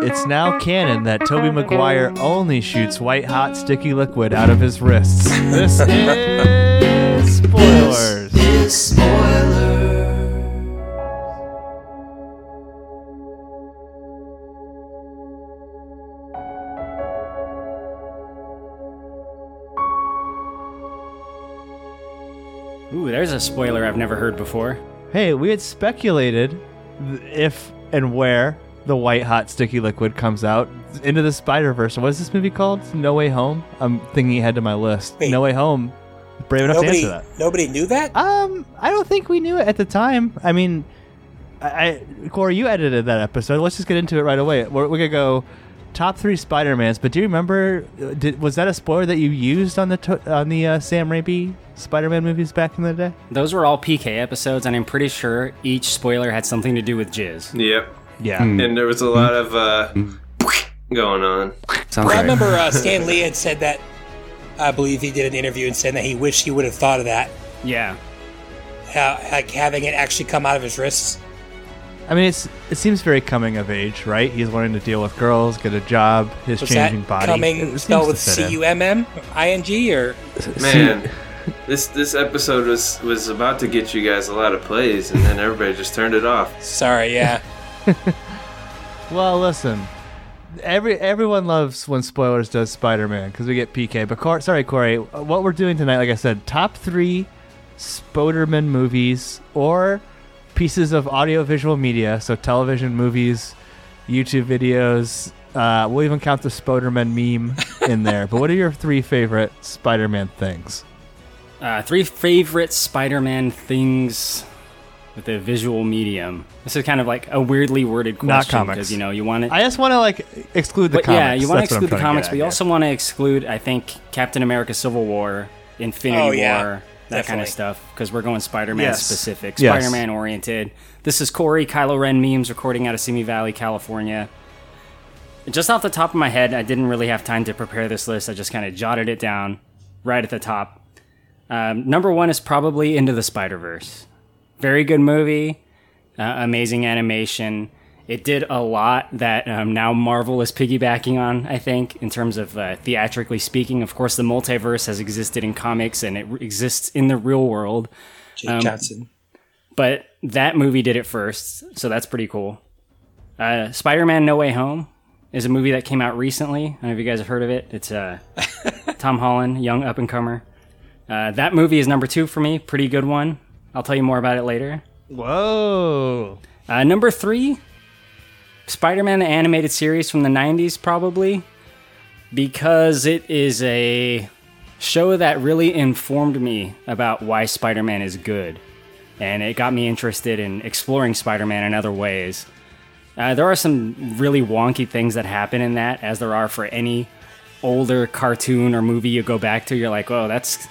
It's now canon that Tobey Maguire only shoots white hot sticky liquid out of his wrists. This is spoilers. Is spoiler. Ooh, there's a spoiler I've never heard before. Hey, we had speculated if and where the white hot sticky liquid comes out into the Spider Verse. What is this movie called? No Way Home. I'm thinking ahead to my list. Wait. no Way Home. Brave enough to Nobody, answer that. nobody knew that. Um, I don't think we knew it at the time. I mean, I, I Corey, you edited that episode. Let's just get into it right away. We're, we're gonna go top three Spider Mans. But do you remember? uh, Did, was that a spoiler that you used on the to, on the uh, Sam Raimi Spider Man movies back in the day? Those were all PK episodes, and I'm pretty sure each spoiler had something to do with jizz. Yep. Yeah. And there was a lot of uh, going on. Sounds I right. remember uh, Stan Lee had said that. I believe he did an interview and said that he wished he would have thought of that, Yeah. how, like having it actually come out of his wrists. I mean, it's it seems very coming of age, right? He's learning to deal with girls, get a job, his Was changing that body. coming It seems spelled to with fit in. C U M M I N G or Man, this this episode was was about to get you guys a lot of plays, and then everybody just turned it off. sorry, yeah. Well, listen. Every everyone loves when spoilers does Spider-Man because we get PK. But Cor- sorry, Corey, what we're doing tonight, like I said, top three Spoderman movies or pieces of audiovisual media, so television, movies, YouTube videos. Uh, we'll even count the Spoderman meme in there. But what are your three favorite Spider-Man things? Uh, three favorite Spider-Man things with a visual medium. This is kind of like a weirdly worded question Not comics. because you know you want it. I just want to like exclude the but comics. yeah, you want to That's what I'm exclude the comics, but you here. also want to exclude, I think, Captain America: Civil War, Infinity Oh, yeah. War, that kind of stuff, because we're going Spider-Man Yes. specific, Yes. Spider-Man oriented. This is Corey Kylo Ren memes recording out of Simi Valley, California. Just off the top of my head, I didn't really have time to prepare this list. I just kind of jotted it down right at the top. Um, number one is probably Into the Spider Verse. Very good movie, uh, amazing animation. It did a lot that um, now Marvel is piggybacking on, I think, in terms of uh, theatrically speaking. Of course, the multiverse has existed in comics and it exists in the real world, Jake Um, Johnson. but that movie did it first, so that's pretty cool. Uh, Spider Man No Way Home is a movie that came out recently. I don't know if you guys have heard of it. It's uh, Tom Holland, young up and comer. Uh, that movie is number two for me. Pretty good one. I'll tell you more about it later. Whoa. Uh, number three, Spider Man the animated series from the 90s, probably, because it is a show that really informed me about why Spider Man is good. And it got me interested in exploring Spider Man in other ways. Uh, there are some really wonky things that happen in that, as there are for any older cartoon or movie you go back to. You're like, oh, that's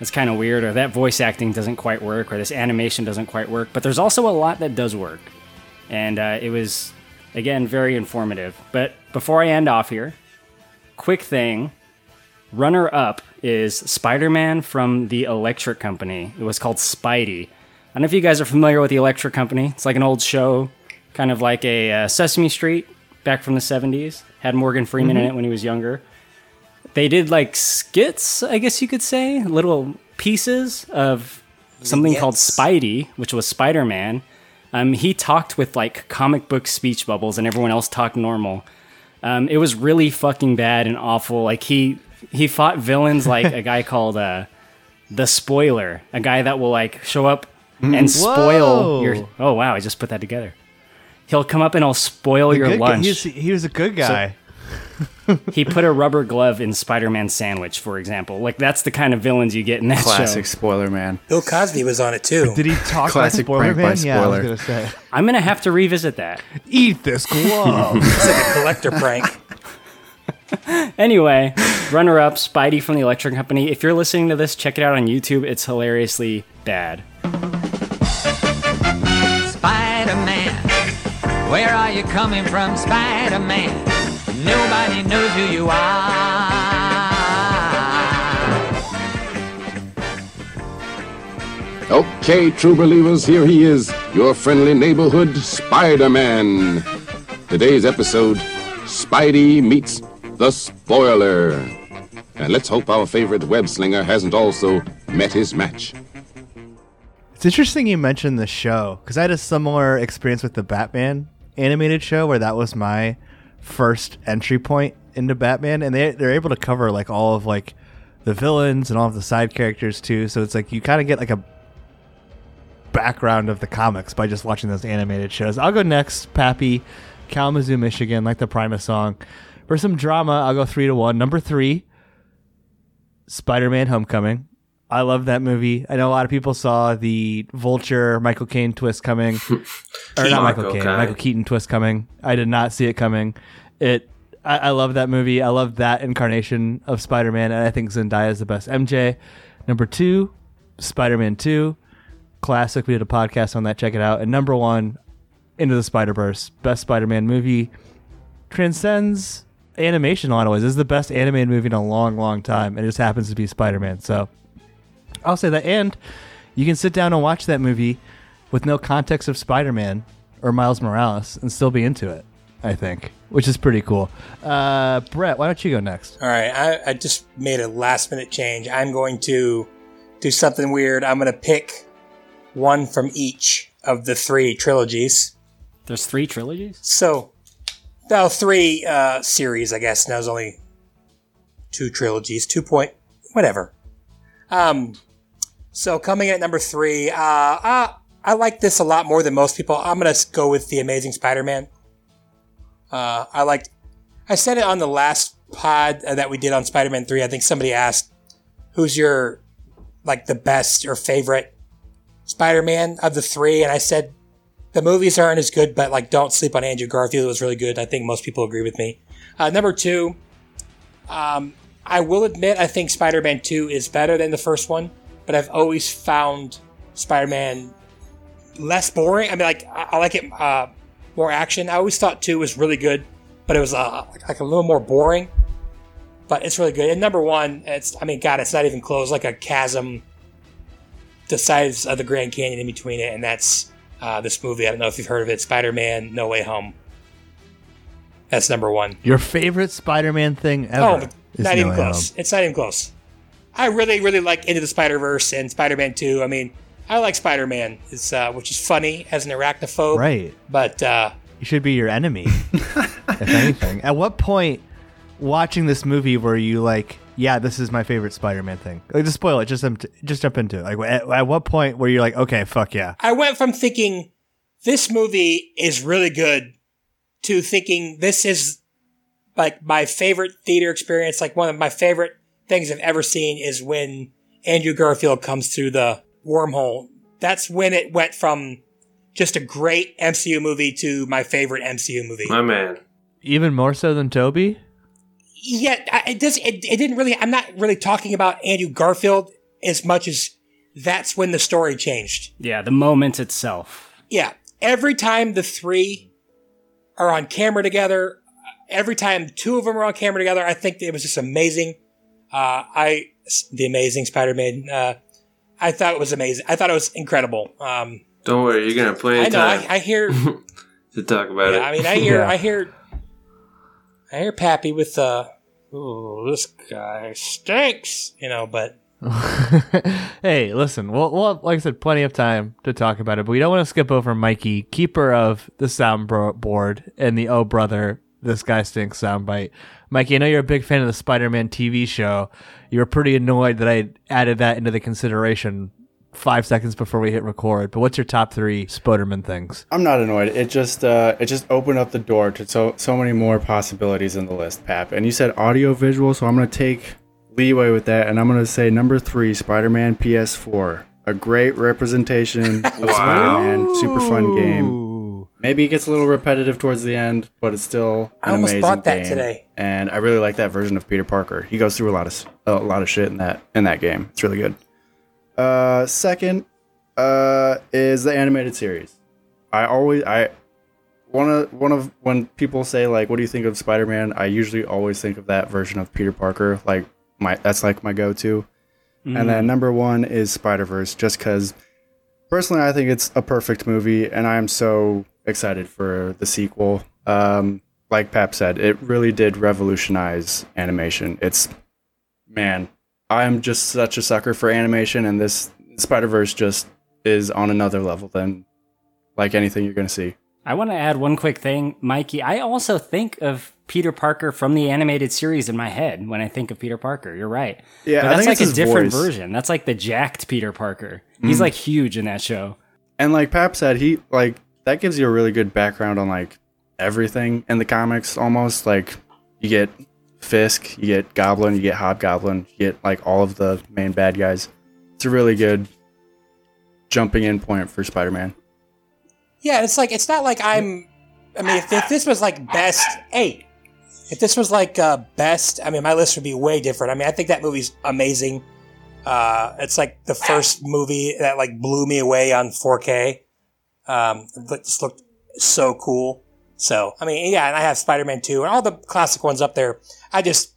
that's kind of weird, or that voice acting doesn't quite work, or this animation doesn't quite work. But there's also a lot that does work, and uh, it was again very informative. But before I end off here, quick thing: runner up is Spider-Man from the Electric Company. It was called Spidey. I don't know if you guys are familiar with the Electric Company. It's like an old show, kind of like a uh, Sesame Street back from the 70s. Had Morgan Freeman in it when he was younger. They did like skits, I guess you could say, little pieces of something called Spidey, which was Spider Man. Um, he talked with like comic book speech bubbles, and everyone else talked normal. Um, it was really fucking bad and awful. Like he he fought villains like a guy called uh, the Spoiler, a guy that will like show up and spoil Whoa. your. Oh wow, I just put that together. He'll come up and he'll spoil your Good lunch. He was, he was a good guy. he put a rubber glove in Spider-Man sandwich, for example. Like that's the kind of villains you get in that Classic show. spoiler, man. Bill Cosby was on it too. Did he talk Classic like Spoiler prank by Man? Yeah, I was Spoiler. gonna say. I'm gonna have to revisit that. Eat this glove. It's like a collector prank. Anyway, runner-up Spidey from the Electric Company. If you're listening to this, check it out on YouTube. It's hilariously bad. Spider Man, where are you coming from, Spider Man? Nobody knows who you are. Okay, true believers, here he is, your friendly neighborhood Spider Man. Today's episode Spidey meets the spoiler. And let's hope our favorite web slinger hasn't also met his match. It's interesting you mentioned the show because I had a similar experience with the Batman animated show where that was my first entry point into Batman, and they they're able to cover like all of like the villains and all of the side characters too. So it's like you kind of get like a background of the comics by just watching those animated shows. I'll go next, Pappy, Kalamazoo, Michigan, like the Primus song. For some drama, I'll go three to one. Number three, Spider-Man: Homecoming. I love that movie. I know a lot of people saw the Vulture Michael Caine twist coming, or not Michael Caine. Michael Keaton twist coming. I did not see it coming. It. I, I love that movie. I love that incarnation of Spider-Man, and I think Zendaya is the best MJ. Number two, Spider-Man Two, classic. We did a podcast on that. Check it out. And number one, Into the Spider-Verse, best Spider-Man movie, transcends animation in a lot of ways. This is the best animated movie in a long, long time, and it just happens to be Spider-Man. So I'll say that. And you can sit down and watch that movie with no context of Spider Man or Miles Morales and still be into it, I think, which is pretty cool. Uh, Brett, why don't you go next? All right, I, I just made a last minute change. I'm going to do something weird. I'm going to pick one from each of the three trilogies. There's three trilogies. So, well, three uh, series, I guess. Now there's only two trilogies, two point, whatever. Um, so coming in at number three, uh, uh, I like this a lot more than most people. I'm gonna go with the Amazing Spider-Man. Uh, I liked. I said it on the last pod uh, that we did on Spider-Man Three. I think somebody asked, "Who's your like the best or favorite Spider-Man of the three? And I said the movies aren't as good, but like don't sleep on Andrew Garfield. It was really good. I think most people agree with me. Uh, number two, um, I will admit I think Spider-Man Two is better than the first one, but I've always found Spider-Man less boring. I mean, like I, I like it uh, more action. I always thought Two was really good, but it was uh, like a little more boring. But it's really good. And number one, it's I mean, God, it's not even close. Like a chasm the size of the Grand Canyon in between it, and that's uh, this movie. I don't know if you've heard of it, Spider-Man: No Way Home. That's number one. Your favorite Spider Man thing ever? Oh, not No even close. Home. It's not even close. I really, really like Into the Spider Verse and Spider Man Two. I mean, I like Spider Man, uh, which is funny as an arachnophobe, Right. But uh, You should be your enemy, if anything. At what point watching this movie were you like, yeah, this is my favorite Spider Man thing? Like, just spoil it. Just, um, just jump into it. Like, at, at what point were you like, okay, fuck yeah? I went from thinking this movie is really good to thinking this is like my favorite theater experience. Like one of my favorite things I've ever seen is when Andrew Garfield comes through the wormhole. That's when it went from just a great MCU movie to my favorite MCU movie. My man. Even more so than Tobey? yeah, it does. It, it didn't really. I'm not really talking about Andrew Garfield as much as that's when the story changed. Yeah, the moment itself. Yeah, every time the three are on camera together, every time two of them are on camera together, I think it was just amazing. Uh, I the amazing Spider-Man. Uh, I thought it was amazing. I thought it was incredible. Um, Don't worry, you're gonna play. I know. time I, I hear. to talk about Yeah, it. I mean, I hear, Yeah. I hear, I hear Pappy with uh, "Ooh, this guy stinks," you know. But hey, listen, we'll, we'll have, like I said, plenty of time to talk about it, but we don't want to skip over Mikey, keeper of the soundboard and the Oh Brother, This Guy Stinks soundbite. Mikey, I know you're a big fan of the Spider Man TV show. You were pretty annoyed that I added that into the consideration five seconds before we hit record, but what's your top three Spoderman things? I'm not annoyed. It just uh, it just opened up the door to so so many more possibilities in the list, Pap. And you said audio visual, so I'm gonna take leeway with that, and I'm gonna say number three, Spider-Man PS4, a great representation of Spider-Man, super fun game. Ooh. Maybe it gets a little repetitive towards the end, but it's still an I almost amazing bought that game. today. And I really like that version of Peter Parker. He goes through a lot of s- a lot of shit in that in that game. It's really good. Uh, second, uh, is the animated series. I always I one of one of when people say like, "What do you think of Spider Man?" I usually always think of that version of Peter Parker. Like my that's like my go to. And then number one is Spider Verse, just because personally I think it's a perfect movie, and I am so excited for the sequel. Um, like Pap said, it really did revolutionize animation. It's man, I'm just such a sucker for animation, and this Spider Verse just is on another level than like anything you're gonna see. I want to add one quick thing, Mikey. I also think of Peter Parker from the animated series in my head when I think of Peter Parker. You're right. Yeah, but I that's think like it's a different voice. version. That's like the jacked Peter Parker. He's like huge in that show. And like Pap said, he like that gives you a really good background on like everything in the comics almost. Like you get Fisk, you get Goblin, you get Hobgoblin, you get like all of the main bad guys. It's a really good jumping in point for Spider Man. Yeah, it's like it's not like I'm. I mean, if, if this was like best eight, if this was like uh, best, I mean, my list would be way different. I mean, I think that movie's amazing. Uh, it's like the first movie that like blew me away on 4K. Um, it just looked so cool. So, I mean, yeah, and I have Spider-Man 2 and all the classic ones up there. I just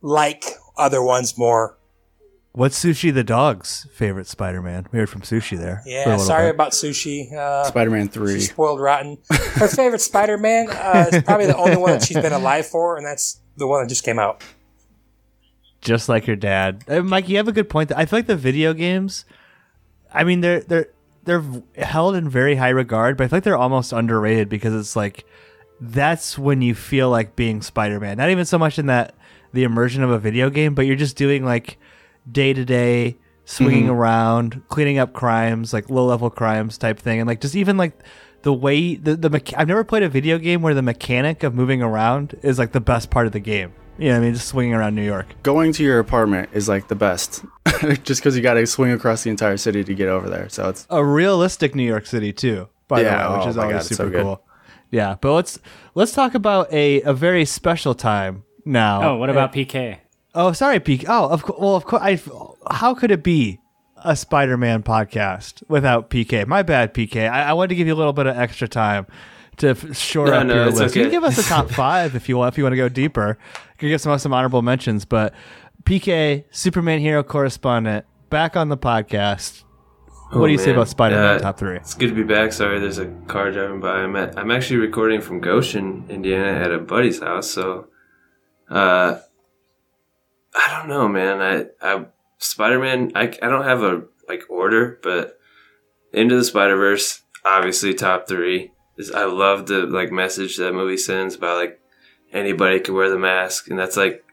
like other ones more. What's Sushi the dog's favorite Spider-Man? We heard from Sushi there. Yeah, sorry bit. about Sushi. Uh, Spider Man three. spoiled rotten. Her favorite Spider-Man uh, is probably the only one that she's been alive for, and that's the one that just came out. just like your dad. Uh, Mike, you have a good point. I feel like the video games, I mean, they're they're they're held in very high regard, but I feel like they're almost underrated because it's like that's when you feel like being Spider-Man. Not even so much in that the immersion of a video game, but you're just doing like day to day swinging mm-hmm. around, cleaning up crimes, like low level crimes type thing, and like just even like the way the the mecha- I've never played a video game where the mechanic of moving around is like the best part of the game. You know, what I mean, just swinging around New York. Going to your apartment is like the best, just because you got to swing across the entire city to get over there. So it's a realistic New York City too, by Yeah, the way, which oh is my always God, it's so super cool. Yeah, but let's let's talk about a, a very special time now. Oh, what about eh, PK? Oh, sorry, PK. Oh, of course. Well, of course. I. How could it be a Spider-Man podcast without PK? My bad, PK. I, I wanted to give you a little bit of extra time to shore No, up no, your list. You can okay. give us a top five if you want. If you want to go deeper, you can give some some honorable mentions. But PK, Superman hero correspondent, back on the podcast. what do you say about Spider-Man Uh, top three? It's good to be back. Sorry, there's a car driving by. I'm at, I'm actually recording from Goshen, Indiana, at a buddy's house. So, uh, I don't know, man. I, I Spider Man. I, I don't have a like order, but Into the Spider Verse, obviously top three. I love the like message that movie sends about like anybody could wear the mask, and that's like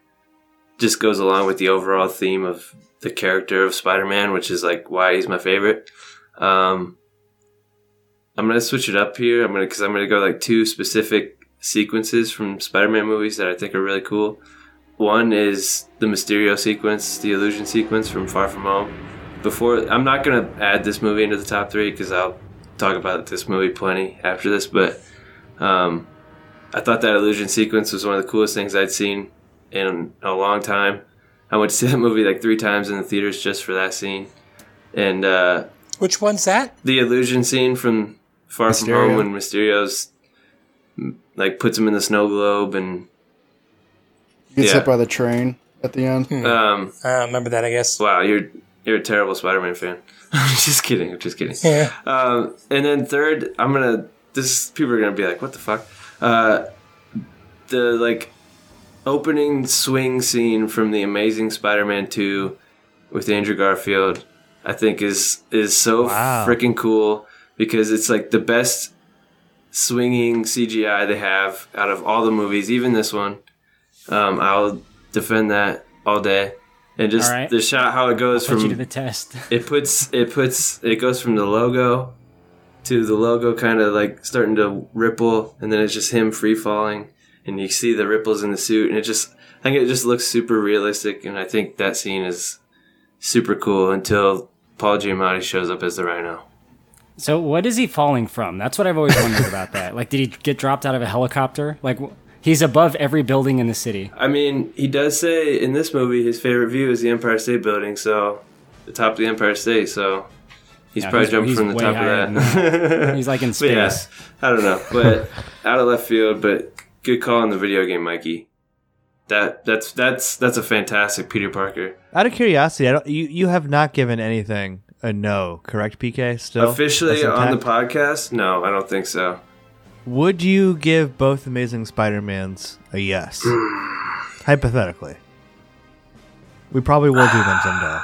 just goes along with the overall theme of the character of Spider Man, which is like why he's my favorite. Um, I'm gonna switch it up here. I'm gonna because I'm gonna go like two specific sequences from Spider-Man movies that I think are really cool. One is the Mysterio sequence, the illusion sequence from Far From Home. Before I'm not gonna add this movie into the top three because I'll talk about this movie plenty after this, but um, I thought that illusion sequence was one of the coolest things I'd seen in a long time. I went to see that movie like three times in the theaters just for that scene, and. uh Which one's that? the illusion scene from Far From Home when Mysterio's like puts him in the snow globe and gets Yeah. hit by the train at the end. um I don't remember that, I guess. wow you're you're a terrible Spider-Man fan. I'm just kidding. I'm just kidding. Yeah. Um, and then third, I'm gonna. This people are gonna be like, "What the fuck?" Uh, the like opening swing scene from the Amazing Spider-Man 2 with Andrew Garfield, I think is is so Wow. freaking cool because it's like the best swinging CGI they have out of all the movies, even this one. Um, I'll defend that all day. And just right. the shot how it goes from to the test. it puts it puts it goes from the logo to the logo kind of like starting to ripple and then it's just him free falling and you see the ripples in the suit and it just I think it just looks super realistic and I think that scene is super cool until Paul Giamatti shows up as the Rhino. So what is he falling from? That's what I've always wondered about that. Like, did he get dropped out of a helicopter? Like, he's above every building in the city. I mean, he does say in this movie his favorite view is the Empire State Building, so the top of the Empire State, so he's Yeah, probably he's- jumped he's from the top of than that. He's like in space. yeah. I don't know, but out of left field. But good call on the video game, Mikey. That that's that's that's a fantastic Peter Parker. Out of curiosity, I don't, you you have not given anything a no, correct? PK still Officially on the podcast? No, I don't think so. Would you give both Amazing Spider-Mans a yes? Hypothetically. We probably will do them someday.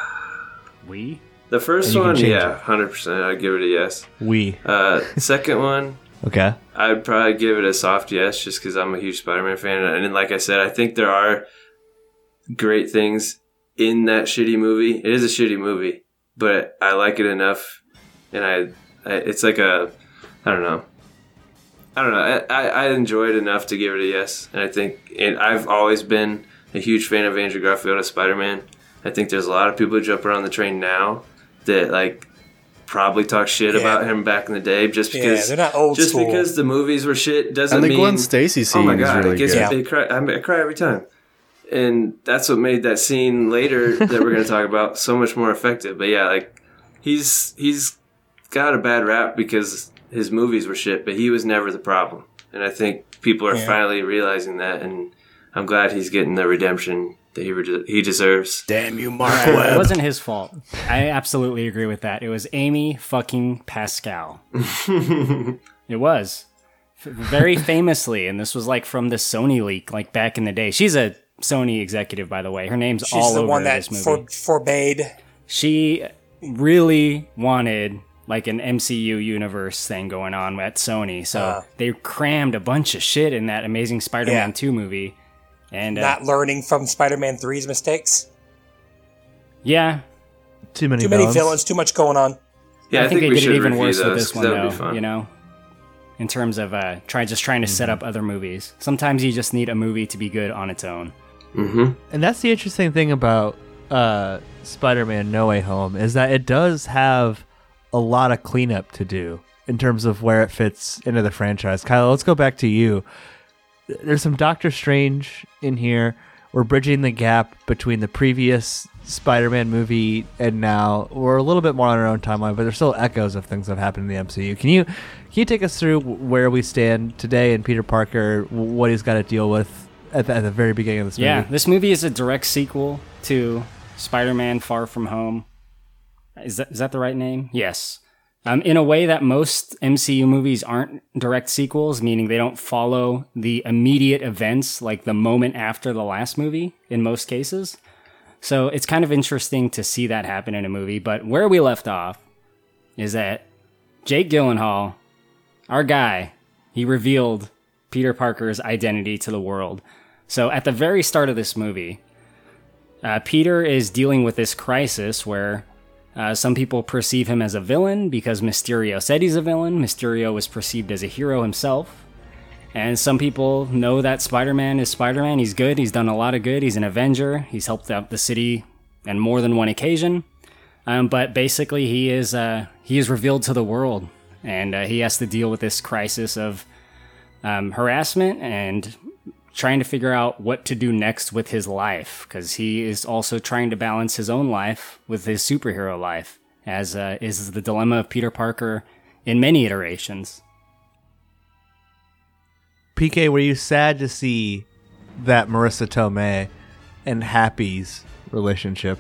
We? The first And you can one, yeah, it. hundred percent. I'd give it a yes. We. Uh, second one, Okay. I'd probably give it a soft yes, just because I'm a huge Spider-Man fan, and like I said, I think there are great things in that shitty movie. It is a shitty movie, but I like it enough, and I, I it's like a, I don't know, I don't know. I, I, I enjoy it enough to give it a yes, and I think, and I've always been a huge fan of Andrew Garfield as Spider-Man. I think there's a lot of people who jump around the train now that like probably talk shit Yeah. about him back in the day just Yeah, because they're not old just school. because the movies were shit doesn't And the mean Gwen Stacy scene oh my god really it gets good. me, it cry, I, mean, I cry every time and that's what made that scene later that we're going to talk about so much more effective but yeah like he's he's got a bad rap because his movies were shit but he was never the problem and i think people are Yeah. finally realizing that and i'm glad he's getting the redemption that he re- he deserves Damn you, Mark It wasn't his fault. I absolutely agree with that. It was Amy fucking Pascal. it was. Very famously, and this was like from the Sony leak, like back in the day. She's a Sony executive, by the way. Her name's She's all the over one that this movie. for, forbade. she really wanted like an MCU universe thing going on at Sony, so Uh. they crammed a bunch of shit in that Amazing Spider-Man Yeah. 2 movie. And uh, Not learning from Spider-Man 3's mistakes. yeah, Too many Too many villains. villains, too much going on. yeah I, think, they we did it should even review worse with this one, though. You know, in terms of uh, try just trying to set up other movies. Sometimes you just need a movie to be good on its own. mm-hmm. And that's the interesting thing about uh, Spider-Man: No Way Home is that it does have a lot of cleanup to do in terms of where it fits into the franchise. Kyle, let's go back to you. There's some Doctor Strange in here. We're bridging the gap between the previous Spider-Man movie and now. We're a little bit more on our own timeline, but there's still echoes of things that have happened in the MCU. Can you can you take us through where we stand today and Peter Parker, what he's got to deal with at the, at the very beginning of this movie? Yeah, this movie is a direct sequel to Spider-Man: Far From Home. Is that is that the right name? Yes. Um, in a way that most MCU movies aren't direct sequels, meaning they don't follow the immediate events like the moment after the last movie in most cases. So it's kind of interesting to see that happen in a movie. But where we left off is that Jake Gyllenhaal, our guy, he revealed Peter Parker's identity to the world. So at the very start of this movie, uh, Peter is dealing with this crisis where uh, some people perceive him as a villain because Mysterio said he's a villain. Mysterio was perceived as a hero himself. And some people know that Spider Man is Spider Man. He's good. He's done a lot of good. He's an Avenger. He's helped out the city on more than one occasion. Um, but basically, he is uh, he is revealed to the world, and uh, he has to deal with this crisis of um, harassment and trying to figure out what to do next with his life because he is also trying to balance his own life with his superhero life, as uh, is the dilemma of Peter Parker in many iterations. PK, were you sad to see that Marisa Tomei and Happy's relationship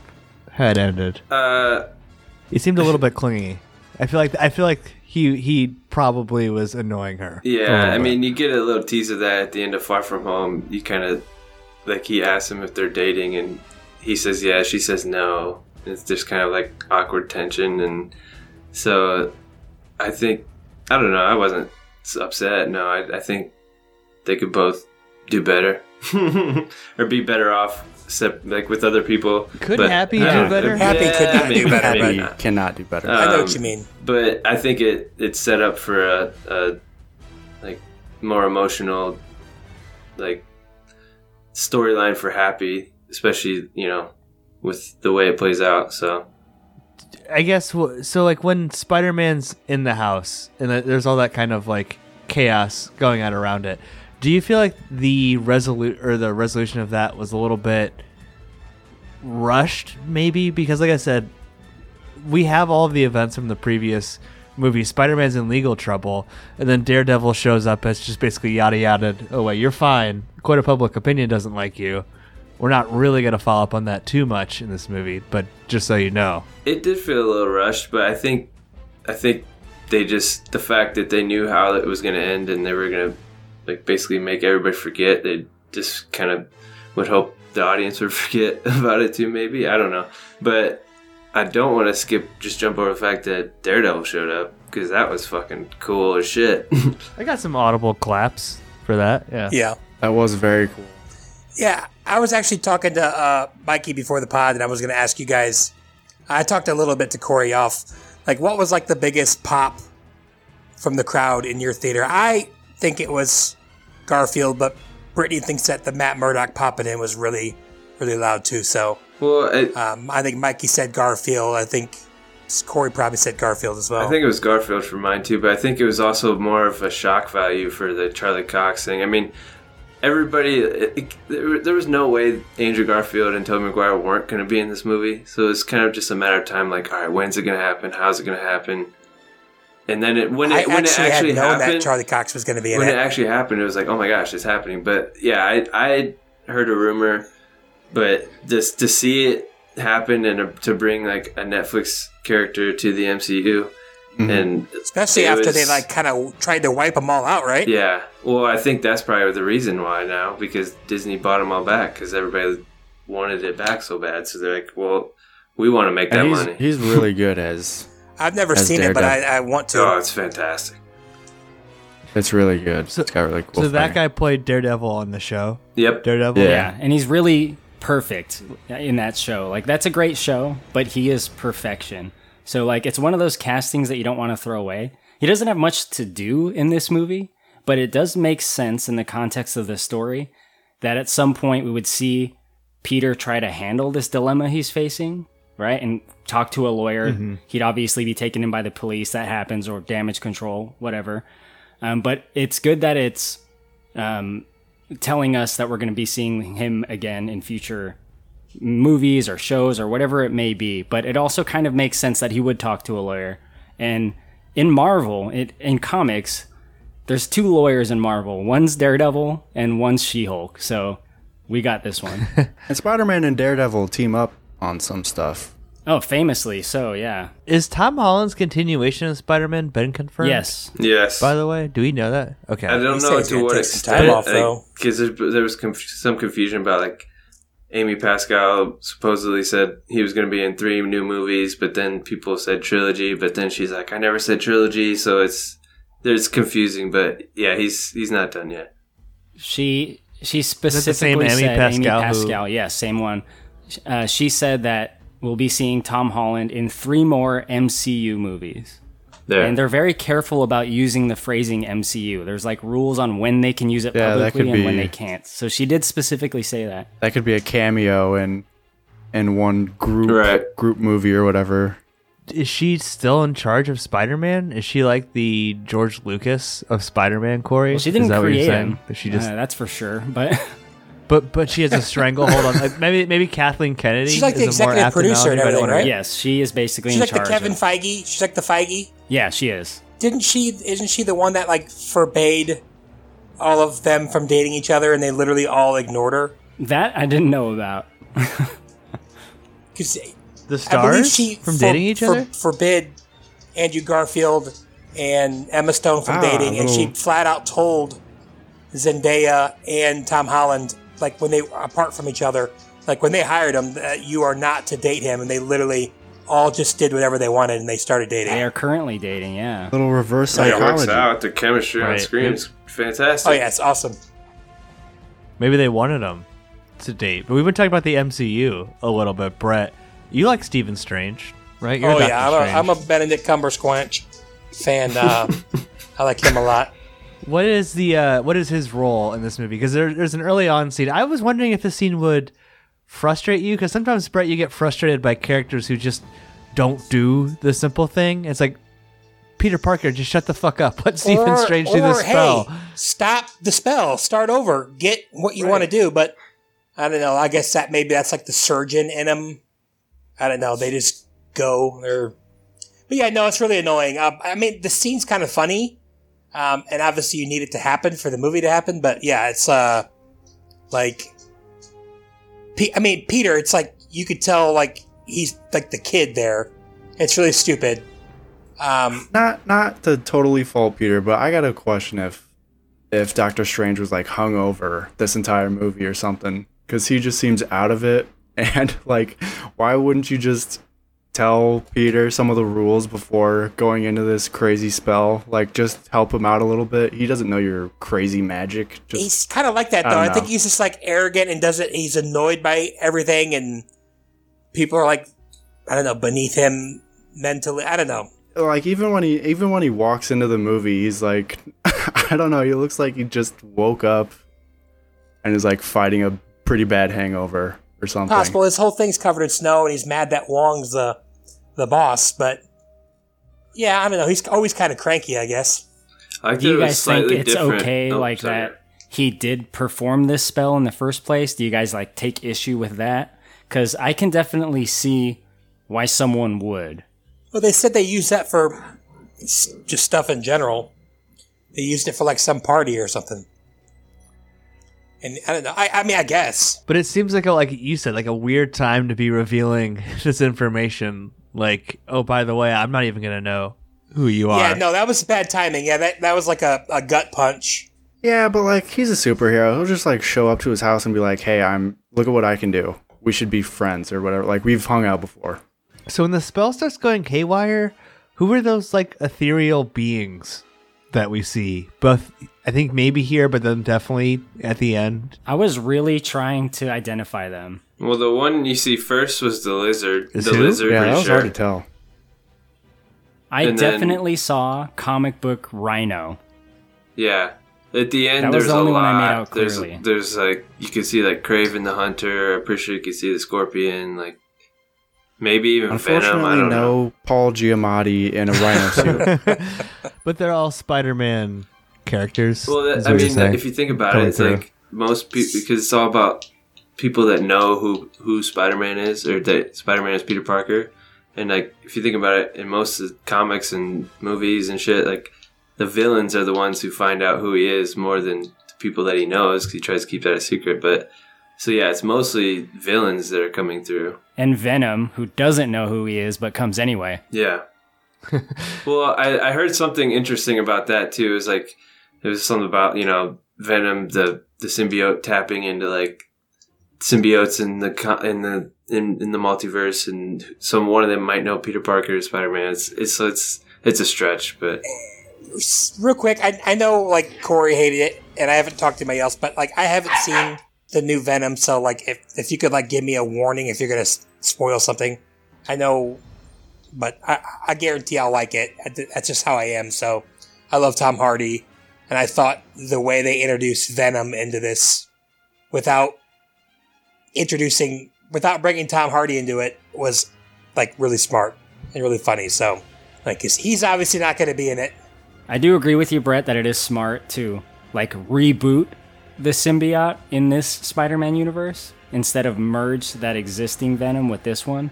had ended? uh He seemed a little bit clingy. I feel like I feel like he he probably was annoying her. Oh, yeah, I mean, you get a little tease of that at the end of Far From Home. You kind of like he asks him if they're dating, and he says yeah. She says no. It's just kind of like awkward tension, and so I think I don't know. I wasn't upset. No, I, I think they could both do better or be better off, sep- like with other people. Could But- Happy I do better? Happy could not maybe- do better, maybe but- You not. cannot do better. I know Um, what you mean. but I think it it's set up for a, a like more emotional like storyline for Happy, especially you know with the way it plays out. So I guess so. Like when Spider Man's in the house and there's all that kind of like chaos going on around it. Do you feel like the resolute or the resolution of that was a little bit rushed, maybe? Because like I said, we have all of the events from the previous movie. Spider Man's in legal trouble, and then Daredevil shows up as just basically yada yada. Oh wait, you're fine. Court a public opinion doesn't like you. We're not really going to follow up on that too much in this movie, but just so you know. it did feel a little rushed, but I think I think they just the fact that they knew how it was going to end and they were going to like basically make everybody forget. They just kind of would hope the audience would forget about it too. Maybe I don't know, but I don't want to skip just jump over the fact that Daredevil showed up because that was fucking cool as shit. I got some audible claps for that. Yeah. Yeah. That was very cool. Yeah, I was actually talking to uh, Mikey before the pod, and I was going to ask you guys. I talked a little bit to Corey off, like what was like the biggest pop from the crowd in your theater? I think it was Garfield, but Brittany thinks that the Matt Murdock popping in was really, really loud too. So well, I, um, I think Mikey said Garfield. I think Corey probably said Garfield as well. I think it was Garfield for mine too, but I think it was also more of a shock value for the Charlie Cox thing. I mean, everybody, it, it, there, there was no way Andrew Garfield and Tobey Maguire weren't going to be in this movie, so it's kind of just a matter of time. Like, all right, when's it going to happen? How's it going to happen? And then it, when I it when it actually actually had known happened, that Charlie Cox was going to be in when it. it actually happened, it was like, oh my gosh, it's happening. But yeah, I I heard a rumor, but just to see it happen and to bring like a Netflix character to the MCU, mm-hmm. and Especially after was- they like kind of tried to wipe them all out, right? yeah. Well, I think that's probably the reason why now because Disney bought them all back because everybody wanted it back so bad. So they're like, well, we want to make that And he's, money. he's really good as. I've never As seen it, but I, I want to. oh, it's fantastic. It's really good. So- it's got really cool. So that fighting. guy played Daredevil on the show. Yep. Daredevil. Yeah. Yeah, and he's really perfect in that show. Like that's a great show, but he is perfection. So like it's one of those castings that you don't want to throw away. He doesn't have much to do in this movie, but it does make sense in the context of the story that at some point we would see Peter try to handle this dilemma he's facing, right? And talk to a lawyer. He'd obviously be taken in by the police. That happens, or damage control, whatever. Um, but it's good that it's um, telling us that we're going to be seeing him again in future movies or shows or whatever it may be. But it also kind of makes sense that he would talk to a lawyer. And in Marvel, it, in comics, there's two lawyers in Marvel. One's Daredevil and one's She-Hulk. So we got this one. and Spider-Man and Daredevil team up on some stuff. oh, famously. So yeah. Is Tom Holland's continuation of Spider-Man been confirmed? Yes. Yes. By the way, do we know that? Okay. I don't know to what extent. though. Because there, there was conf- some confusion about like Amy Pascal supposedly said he was going to be in three new movies, but then people said trilogy. But then she's like, I never said trilogy, so it's there's confusing. But yeah, he's he's not done yet. She she the specifically same Amy Pascal Amy who- Pascal. Yes, same one. Uh, she said that we'll be seeing Tom Holland in three more MCU movies. There. And they're very careful about using the phrasing MCU. There's like rules on when they can use it Yeah, publicly could and when they can't. So she did specifically say that. That could be a cameo in in one group Right. group movie or whatever. Is she still in charge of Spider-Man? Is she like the George Lucas of Spider-Man, Corey? Well, she didn't Is that what you're create saying? him. That She just, Uh, that's for sure. But but but she has a stranglehold on. Like maybe maybe Kathleen Kennedy. She's like the is a more executive apt producer and analogy, but I don't everything, right? yes, she is basically She's in like the. Kevin of- Feige. She's like the Feige. yeah, she is. Didn't she? Isn't she the one that like forbade all of them from dating each other, and they literally all ignored her? That I didn't know about. Because The stars she from for- dating each for- other. forbid Andrew Garfield and Emma Stone from Ah, dating, and she flat out told Zendaya and Tom Holland, like when they apart from each other, like when they hired him, that you are not to date him, and they literally all just did whatever they wanted, and they started dating. They are currently dating. Yeah. Little reverse Yeah, it works psychology. out. The chemistry on screen is fantastic. Oh yeah, it's awesome. Maybe they wanted them to date. But we've been talking about the MCU a little bit. Brett, you like Stephen Strange, right? You're oh Doctor yeah, I'm a, Strange. I'm a Benedict Cumbersquanch fan. Uh, I like him a lot. What is the uh, what is his role in this movie? Because there, there's an early on scene. I was wondering if the scene would frustrate you because sometimes Brett, you get frustrated by characters who just don't do the simple thing. It's like Peter Parker, just shut the fuck up. Let Stephen Or- Strange do or, the spell. Hey, stop the spell. Start over. Get what you want to do. But I don't know. I guess that maybe that's like the surgeon in him. I don't know. They just go. They're. But yeah, no, it's really annoying. Um, I mean, the scene's kind of funny, um, and obviously you need it to happen for the movie to happen. But yeah, it's uh, like, Pe- I mean, Peter. It's like you could tell like he's like the kid there. It's really stupid. Um, Not not to totally fault Peter, but I got a question if if Doctor Strange was like hungover this entire movie or something, because he just seems out of it. And like, why wouldn't you just tell Peter some of the rules before going into this crazy spell? Like, just help him out a little bit. He doesn't know your crazy magic. Just he's kind of like that though. don't I, think he's just like arrogant and doesn't. He's annoyed by everything, and people are like, I don't know, beneath him mentally. I don't know. like even when he even when he walks into the movie, he's like, I don't know. He looks like he just woke up and is like fighting a pretty bad hangover or something. Possible. His whole thing's covered in snow, and he's mad that Wong's the the boss. But yeah, I don't know. He's always kind of cranky, I guess. I Do that you it guys think it's different. okay Oh, like sorry. that he did perform this spell in the first place? Do you guys like take issue with that? Because I can definitely see why someone would. Well, they said they use that for just stuff in general. They used it for like some party or something. And I don't know. I, I mean, I guess. But it seems like a, like you said, like a weird time to be revealing this information. Like, oh, by the way, I'm not even gonna know who you are. Yeah, no, that was bad timing. Yeah, that that was like a, a gut punch. Yeah, but like he's a superhero. He'll just like show up to his house and be like, "Hey, I'm look at what I can do. We should be friends or whatever." Like we've hung out before. So when the spell starts going haywire, who are those like ethereal beings that we see? Both, I think maybe here, but then definitely at the end. I was really trying to identify them. Well, the one you see first was the lizard. Is the who? lizard, yeah, pretty that was sure. hard to tell. I And then- definitely saw comic book Rhino. Yeah. At the end, That was there's the a only one lot. I made out there's, there's like you can see like Kraven the Hunter. I'm pretty sure you can see the Scorpion. Like maybe even Unfortunately, Venom. I don't know. Paul Giamatti in a rhino suit. But they're all Spider-Man characters. Well, that, I mean, saying. if you think about Coming it, it's through. like most people because it's all about people that know who who Spider Man is or that Spider Man is Peter Parker. And like, if you think about it, in most of the comics and movies and shit, like the villains are the ones who find out who he is more than the people that he knows because he tries to keep that a secret. But so yeah, it's mostly villains that are coming through. And Venom, who doesn't know who he is but comes anyway. Yeah. well, I, I heard something interesting about that too. Is like there was something about you know Venom, the the symbiote tapping into like symbiotes in the in the in, in the multiverse, and some one of them might know Peter Parker, Spider Man. It's it's it's it's a stretch, but Real quick, I, I know like Corey hated it, and I haven't talked to anybody else, but like I haven't seen the new Venom, so like if if you could like give me a warning if you're gonna spoil something, I know, but I I guarantee I'll like it. That's just how I am. So I love Tom Hardy, and I thought the way they introduced Venom into this, without introducing without bringing Tom Hardy into it, was like really smart and really funny. So like, he's obviously not going to be in it. I do agree with you, Brett, that it is smart to like reboot the symbiote in this Spider-Man universe instead of merge that existing Venom with this one.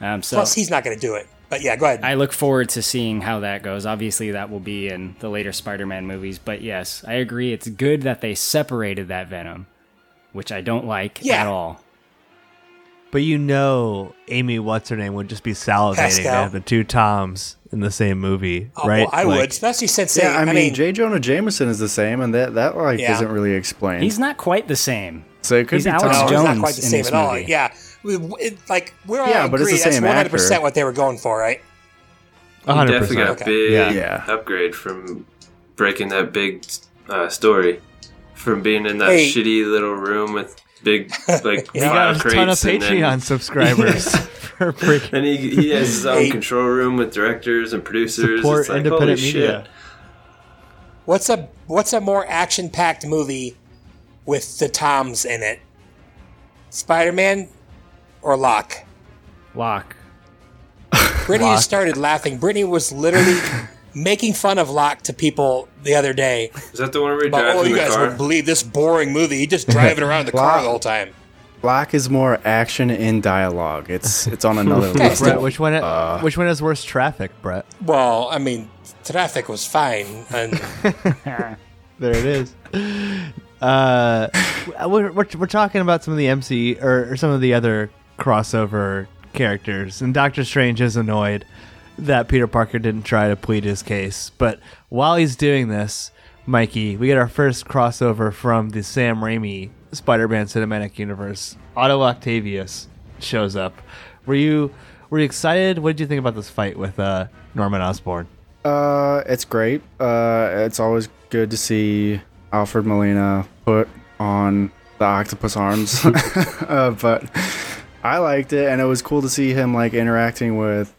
Um, so Plus, he's not going to do it. But yeah, go ahead. I look forward to seeing how that goes. Obviously, that will be in the later Spider-Man movies. But yes, I agree. It's good that they separated that Venom, which I don't like Yeah. at all. But you know, Amy, what's her name, would just be salivating to Pascal. have the two Toms in the same movie, Oh, right? well, I Like, would, especially since yeah, they, I mean, J. Jonah Jameson is the same, and that that like Yeah. isn't really explained. He's not quite the same. so it could he's be Alex no, Tom. he's not Jones quite the in same this at all. movie. Yeah, We- it, like we're all Yeah, but it's agree the that's one hundred percent actor. what they were going for, right? he 100%. definitely got a Okay. big Yeah. Yeah. upgrade from breaking that big uh, story, from being in that Hey. shitty little room with big like He Yeah. got a ton of crates and then- Patreon subscribers for breaking Then he, he has his own Hey. control room with directors and producers. support it's like, independent holy media. shit. What's a what's a more action packed movie with the Toms in it? Spider Man or Locke? Locke. Brittany just started laughing. Brittany was literally making fun of Locke to people the other day. Is that the one where he About, drives oh, in you guys car? wouldn't believe this boring movie. He just driving around the car the whole time. Black is more action in dialogue. It's it's on another level. Brett, which one? Uh, which one has worse traffic, Brett? Well, I mean, traffic was fine, and There it is. Uh, we're, we're, we're talking about some of the MC or, or some of the other crossover characters, and Doctor Strange is annoyed. that Peter Parker didn't try to plead his case. But while he's doing this, Mikey, we get our first crossover from the Sam Raimi Spider-Man cinematic universe. Otto Octavius shows up. Were you were you excited? What did you think about this fight with uh, Norman Osborn? Uh, it's great. Uh, it's always good to see Alfred Molina put on the octopus arms. uh, but I liked it, and it was cool to see him like interacting with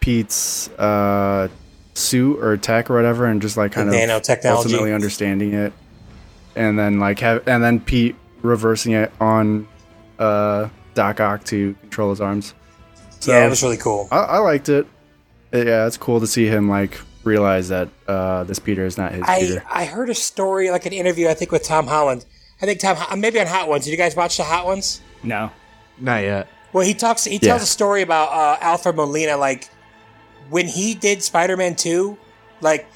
Pete's uh, suit or tech or whatever, and just like kind of nanotechnology. ultimately understanding it, and then like have and then Pete reversing it on uh, Doc Ock to control his arms. So yeah, it was really cool. I, I liked it. Uh, Yeah, it's cool to see him like realize that uh, this Peter is not his I, Peter. I heard a story, like an interview, I think with Tom Holland. I think Tom, Ho- maybe on Hot Ones. Did you guys watch the Hot Ones? No. Not yet. Well, he talks. He Yeah. tells a story about uh, Alfred Molina. Like when he did Spider-Man Two, like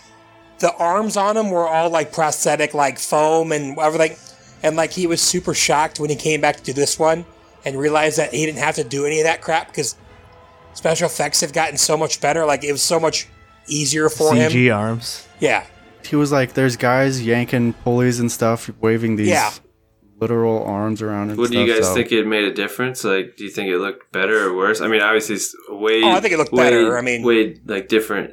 the arms on him were all like prosthetic, like foam and everything. And like he was super shocked when he came back to do this one and realized that he didn't have to do any of that crap because special effects have gotten so much better. Like it was so much easier for CG him. CG arms. Yeah, he was like, "There's guys yanking pulleys and stuff, waving these Yeah. Literal arms around." And What do you guys so- think it made a difference? Like, do you think it looked better or worse? I mean, obviously, it's way. Oh, I think it looked way- better. I mean- way like different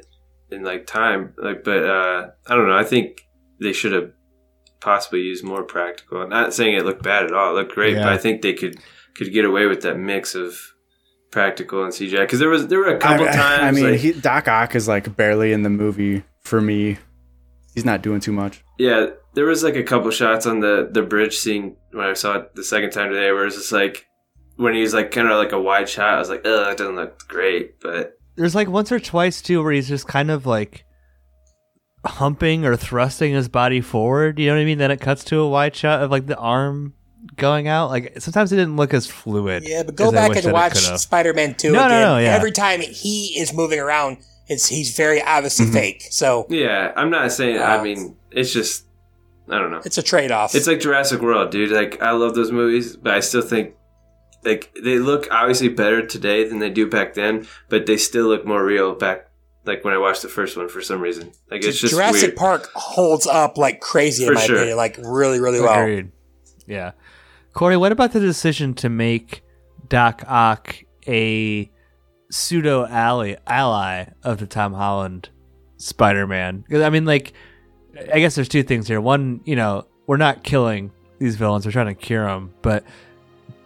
in like time. Like, but uh I don't know. I think they should have possibly used more practical. Not saying it looked bad at all. It looked great, Yeah. but I think they could could get away with that mix of practical and CGI because there was there were a couple I, times. I mean, like- he, Doc Ock is like barely in the movie for me. He's not doing too much. Yeah, there was like a couple shots on the the bridge scene when I saw it the second time today, where it's just like when he's like kind of like a wide shot. I was like, oh, it doesn't look great, but There's like once or twice too where he's just kind of like humping or thrusting his body forward. You know what I mean? Then it cuts to a wide shot of like the arm going out. Like sometimes it didn't look as fluid. yeah. But go back and watch. Spider-Man Two No, no, again. no, yeah. Every time he is moving around, it's he's very obviously Mm-hmm. fake. So yeah, I'm not saying. Wow. I mean, it's just I don't know. it's a trade-off. It's like Jurassic World, dude. Like I love those movies, but I still think like they look obviously better today than they do back then, but they still look more real back. Like when I watched the first one, for some reason, like it's just Jurassic weird. Park holds up like crazy in For my sure. opinion, like really, really well. Agreed. Yeah. Corey, what about the decision to make Doc Ock a pseudo ally ally of the Tom Holland Spider Man? Because I mean, like, I guess there's two things here. One, you know, we're not killing these villains; we're trying to cure them. But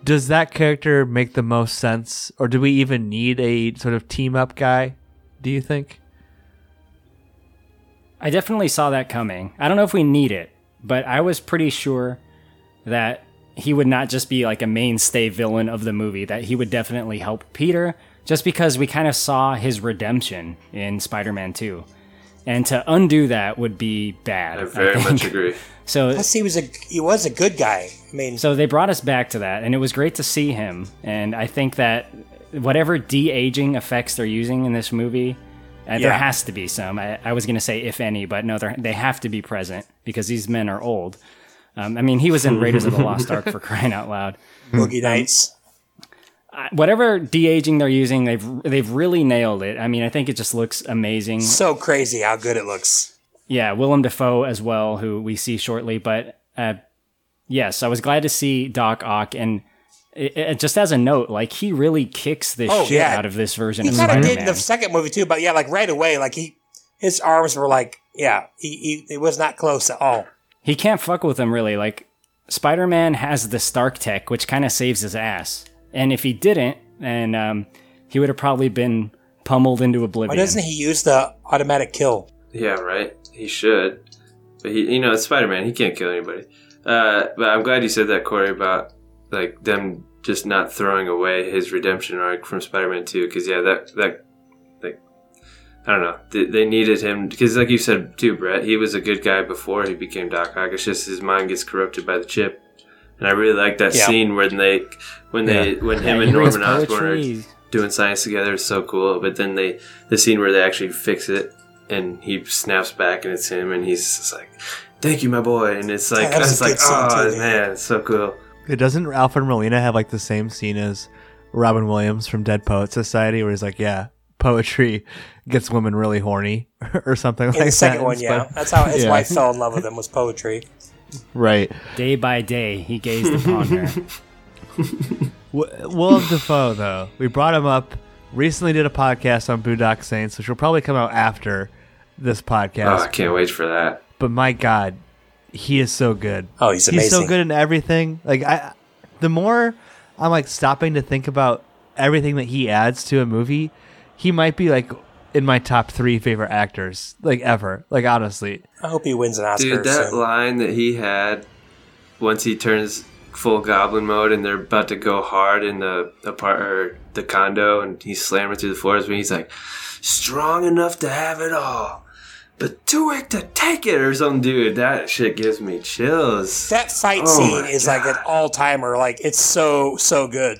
does that character make the most sense, or do we even need a sort of team up guy? Do you think? I definitely saw that coming. I don't know if we need it, but I was pretty sure that he would not just be like a mainstay villain of the movie, that he would definitely help Peter, just because we kind of saw his redemption in Spider Man 2. And to undo that would be bad. I very think. much agree. So, Plus, he was a he was a good guy. I mean, so they brought us back to that, and it was great to see him. And I think that whatever de aging effects they're using in this movie, uh, there has to be some. I, I was going to say if any, but no, they're- they have to be present because these men are old. Um, I mean, he was in Raiders of the Lost Ark for crying out loud. Boogie Nights. Whatever de aging they're using, they've they've really nailed it. I mean, I think it just looks amazing. So crazy how good it looks. Yeah, Willem Dafoe as well, who we see shortly. But uh, yes, I was glad to see Doc Ock, and it, it- just as a note, like he really kicks the Oh, shit yeah. out of this version He kind of did in the second movie too, but yeah, like right away, like he his arms were like yeah, he, he it was not close at all. He can't fuck with them really. Like Spider Man has the Stark tech, which kind of saves his ass, and if he didn't, then um, he would have probably been pummeled into oblivion. Why doesn't he use the automatic kill? Yeah, right. He should, but he, you know, it's Spider Man. He can't kill anybody. Uh, but I'm glad you said that, Corey, about like them just not throwing away his redemption arc from Spider Man Two. Because yeah, that that like I don't know, they, they needed him because, like you said too, Brett, he was a good guy before he became Doc Ock. It's just his mind gets corrupted by the chip. And I really like that Yeah. scene when they, when they, when him Yeah, and Norman Osborn are doing science together is so cool. But then they, the scene where they actually fix it, and he snaps back, and it's him, and he's just like, "Thank you, my boy," and it's like, Yeah, was it's like, oh too, man, it's so cool. It doesn't Alfred Molina have like the same scene as Robin Williams from Dead Poet Society, where he's like, "Yeah, poetry gets women really horny or something like In the second that. one, yeah, But- that's how his yeah. wife fell in love with him was poetry. Right. Day by day, he gazed upon her. W- Willem Dafoe, though, we brought him up. Recently, did a podcast on Boondock Saints, which will probably come out after this Oh, I podcast. can't wait for that. But my God, he is so good. Oh, he's amazing. He's so good in everything. Like I, the more I'm like stopping to think about everything that he adds to a movie, he might be like in my top three favorite actors, like ever. Like honestly, I hope he wins an Oscar Dude, that soon. line that he had once he turns full goblin mode and they're about to go hard in the apart or the condo and he's slamming through the floors when he's like strong enough to have it all but too weak to take it or some dude that shit gives me chills That fight Oh scene my is like an all timer. Like it's so so good.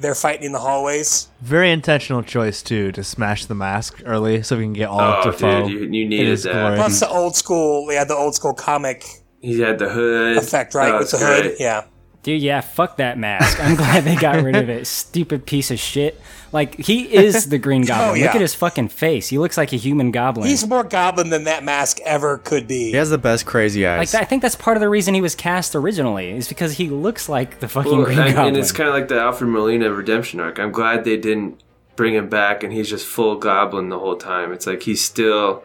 They're fighting in the hallways. very intentional choice too to smash the mask early so we can get all Oh, of Dafoe. dude, you- you in needed his that. glory. Plus the old school, yeah, the old school comic he had the hood effect, right, Oh, with the it's hood. Yeah, Dude, yeah, fuck that mask. I'm glad they got rid of it. Stupid piece of shit. Like, he is the Green oh, Goblin. Oh, yeah. Look at his fucking face. He looks like a human goblin. he's more goblin than that mask ever could be. He has the best crazy eyes. like, I think that's part of the reason he was cast originally, is because he looks like the fucking Well, Green and, Goblin. and it's kind of like the Alfred Molina redemption arc. I'm glad they didn't bring him back and he's just full goblin the whole time. It's like he's still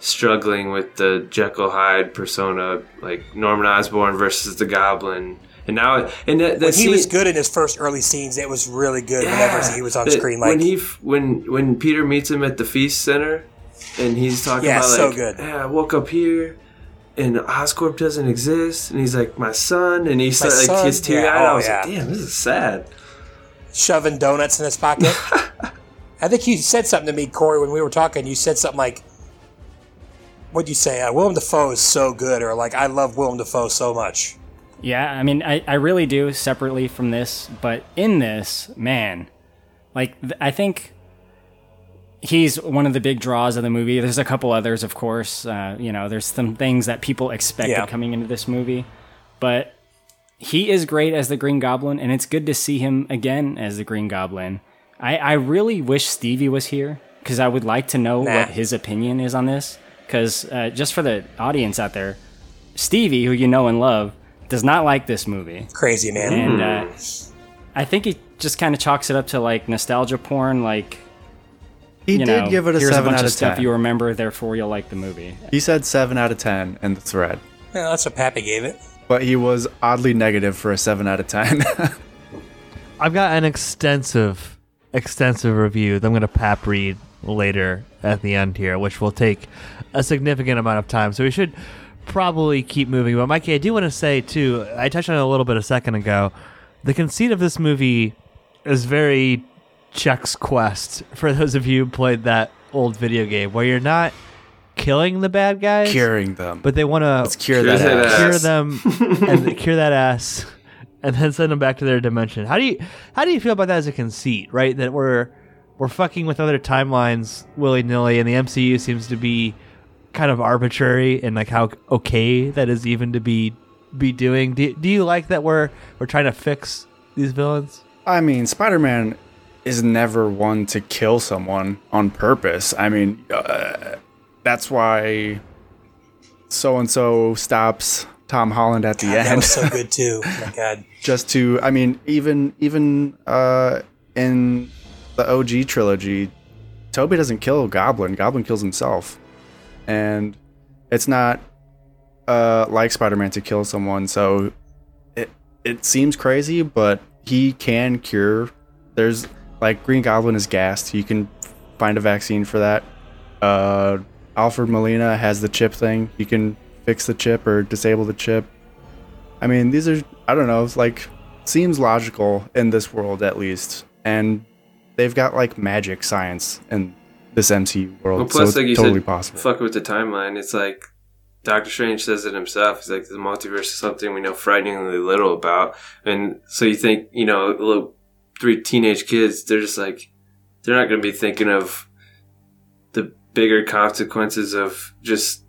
struggling with the Jekyll Hyde persona, like Norman Osborn versus the Goblin. And now, and that, that he was good in his first early scenes, it was really good. whenever he was on that- screen, like when he when when Peter meets him at the feast center, and he's talking Yeah, about so like, good. yeah, I woke up here. And Oscorp doesn't exist, and he's like my son, and he's like son? his eyed. Yeah, I oh, was yeah. like, damn, this is sad. shoving donuts in his pocket. I think you said something to me, Corey, when we were talking. You said something like, "What'd you say? Uh, Willem Dafoe is so good," or like, "I love Willem Dafoe so much." Yeah, I mean, I, I really do separately from this, but in this, man, like, th- I think he's one of the big draws of the movie. There's a couple others, of course. Uh, you know, there's some things that people expected Yeah. coming into this movie, but he is great as the Green Goblin, and it's good to see him again as the Green Goblin. I, I really wish Stevie was here because I would like to know Nah. what his opinion is on this. Because uh, just for the audience out there, Stevie, who you know and love, does not like this movie, Crazy man. and uh, I think he just kind of chalks it up to like nostalgia porn. Like he you did know, give it a here's a seven bunch out of of stuff ten. you remember, therefore you'll like the movie. he said seven out of ten in the thread, Yeah, that's what Pappy gave it. but he was oddly negative for a seven out of ten. I've got an extensive, extensive review that I'm going to pap read later at the end here, which will take a significant amount of time. So we should probably keep moving. But Mikey, I do want to say too. I touched on it a little bit a second ago. The conceit of this movie is very Chex Quest. For those of you who played that old video game, where you're not killing the bad guys, Curing them. but they want to cure Cure that that ass. ass. cure them and cure that ass and then send them back to their dimension. How do you how do you feel about that as a conceit, right? That we're we're fucking with other timelines willy nilly and the MCU seems to be kind of arbitrary and like how okay that is even to be be doing. Do, do you like that we're we're trying to fix these villains? I mean, Spider Man is never one to kill someone on purpose. I mean, uh, that's why so and so stops Tom Holland at the That end was so good too. Oh my God. just to. I mean, even even uh, in the OG trilogy, Tobey doesn't kill Goblin. Goblin kills himself, and it's not uh, like Spider Man to kill someone. So it it seems crazy, but he can cure. There's like Green Goblin is gassed. You can find a vaccine for that. Uh, Alfred Molina has the chip thing. You can fix the chip or disable the chip. I mean, these are I don't know. Like seems logical in this world at least, and they've got like magic science in this MCU world, Well, so plus, it's like you totally said, possible. fuck with the timeline. It's like Doctor Strange says it himself. He's like the multiverse is something we know frighteningly little about, and so you think you know, little three teenage kids. They're just like they're not going to be thinking of the bigger consequences of just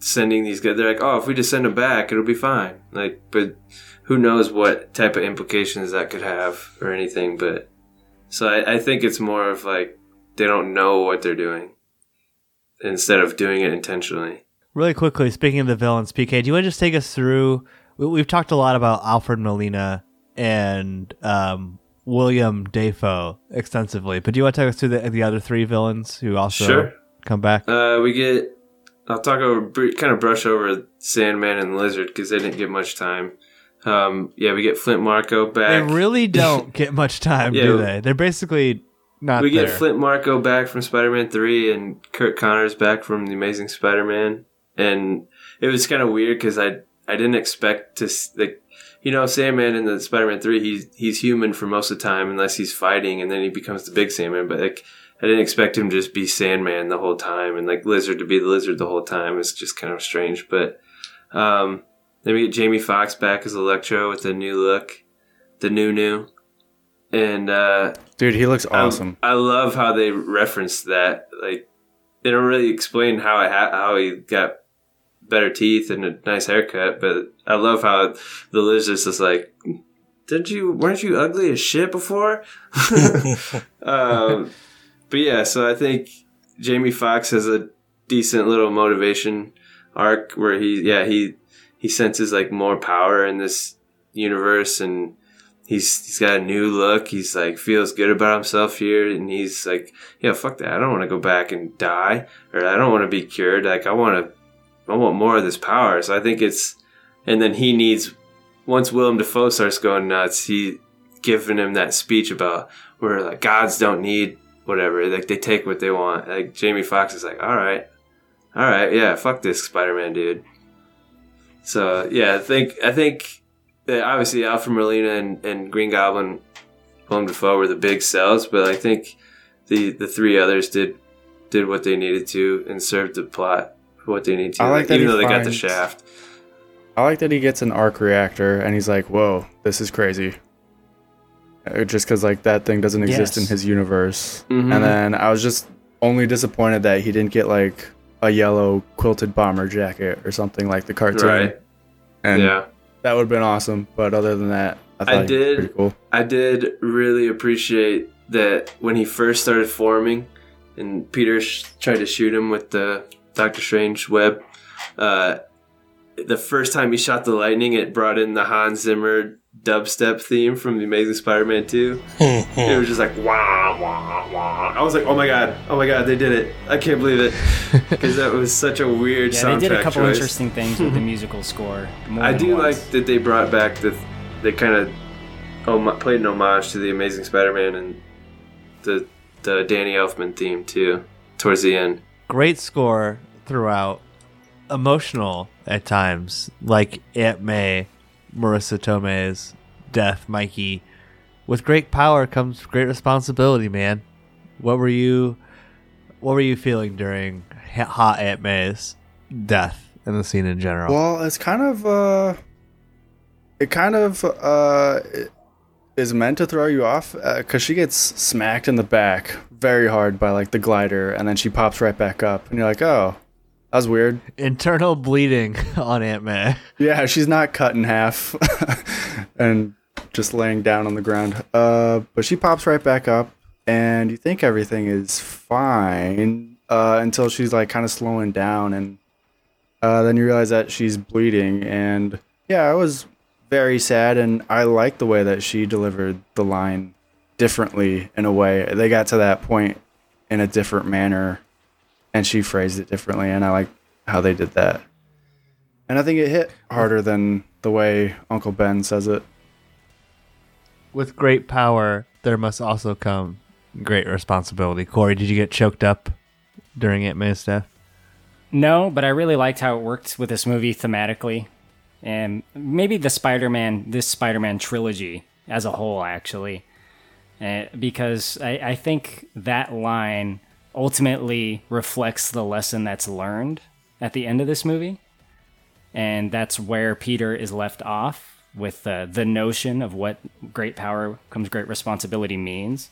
sending these guys. They're like, oh, if we just send them back, it'll be fine. Like, but who knows what type of implications that could have or anything. But so I, I think it's more of like they don't know what they're doing instead of doing it intentionally. Really quickly, speaking of the villains, PK, do you want to just take us through? We, we've talked a lot about Alfred Molina and um, William Dafoe extensively, but do you want to take us through the, the other three villains who also Sure. come back? Uh, we get. I'll talk over, kind of brush over Sandman and Lizard because they didn't get much time. Um, yeah, we get Flint Marko back. they really don't get much time, Yeah. do they? They're basically not we there. get Flint Marko back from Spider Man 3 and Curt Connors back from The Amazing Spider Man. And it was kind of weird because I, I didn't expect to, like, you know, Sandman in the Spider Man 3, he's, he's human for most of the time unless he's fighting and then he becomes the big Sandman. But, like, I didn't expect him to just be Sandman the whole time and, like, Lizard to be the Lizard the whole time. It's just kind of strange. But, um, then we get Jamie Foxx back as Electro with the new look, the new new. And, uh, Dude, he looks awesome. I love how they reference that. Like they don't really explain how it ha- how he got better teeth and a nice haircut, but I love how the lizard's just like, "Did you weren't you ugly as shit before?" um, but yeah, so I think Jamie Foxx has a decent little motivation arc where he yeah he he senses like more power in this universe and he's he's got a new look. He's like feels good about himself here, and he's like, yeah, fuck that. I don't want to go back and die, or I don't want to be cured. Like I want to, I want more of this power. So I think it's, and then he needs once Willem Dafoe starts going nuts, he giving him that speech about where like gods don't need whatever, like they take what they want. Like Jamie Foxx is like, all right, all right, yeah, fuck this Spider Man dude. So yeah, I think I think obviously Alfred Molina and, and Green Goblin, Willem Dafoe were the big sells, but I think the the three others did did what they needed to and served the plot what they needed to. I like that even he though they got the shaft. I like that he gets an arc reactor and he's like, "Whoa, this is crazy." Uh, Just because like that thing doesn't exist in his universe, Mhm. and then I was just only disappointed that he didn't get like a yellow quilted bomber jacket or something like the cartoon. Right. And yeah. That would have been awesome. But other than that, I thought I did- pretty cool. I did really appreciate that when he first started forming and Peter sh- tried to shoot him with the Doctor Strange web. Uh, the first time he shot the lightning, it brought in the Hans Zimmer dubstep theme from The Amazing Spider Man 2. Hmm, it hmm. was just like, wah, wah, wah. I was like, oh my god, oh my god, they did it. I can't believe it. Because that was such a weird Yeah, soundtrack they did a couple choice. interesting things with the musical score. I do once. like that they brought back the they kind of om- played an homage to the Amazing Spider-Man and the the Danny Elfman theme too towards the end. Great score throughout. Emotional at times, like Aunt May, Marisa Tomei's death, Mikey. With great power comes great responsibility, man. What were you, what were you feeling during Hot Aunt May's death and the scene in general? Well, it's kind of uh, it kind of uh is meant to throw you off because she gets smacked in the back very hard by like the glider, and then she pops right back up, and you're like, oh, that was weird. Internal bleeding on Aunt May. Yeah, she's not cut in half and just laying down on the ground. Uh, but she pops right back up, and you think everything is fine uh, until she's like kind of slowing down, and uh, then you realize that she's bleeding. And yeah, it was very sad, and I like the way that she delivered the line differently in a way. They got to that point in a different manner, and she phrased it differently, and I like how they did that. And I think it hit harder than the way Uncle Ben says it. With great power, there must also come great responsibility. Corey, did you get choked up during Aunt May's death? No, but I really liked how it worked with this movie thematically, and maybe the Spider-Man, this Spider-Man trilogy as a whole, actually, uh, because I, I think that line ultimately reflects the lesson that's learned at the end of this movie, and that's where Peter is left off with uh, the notion of what great power comes great responsibility means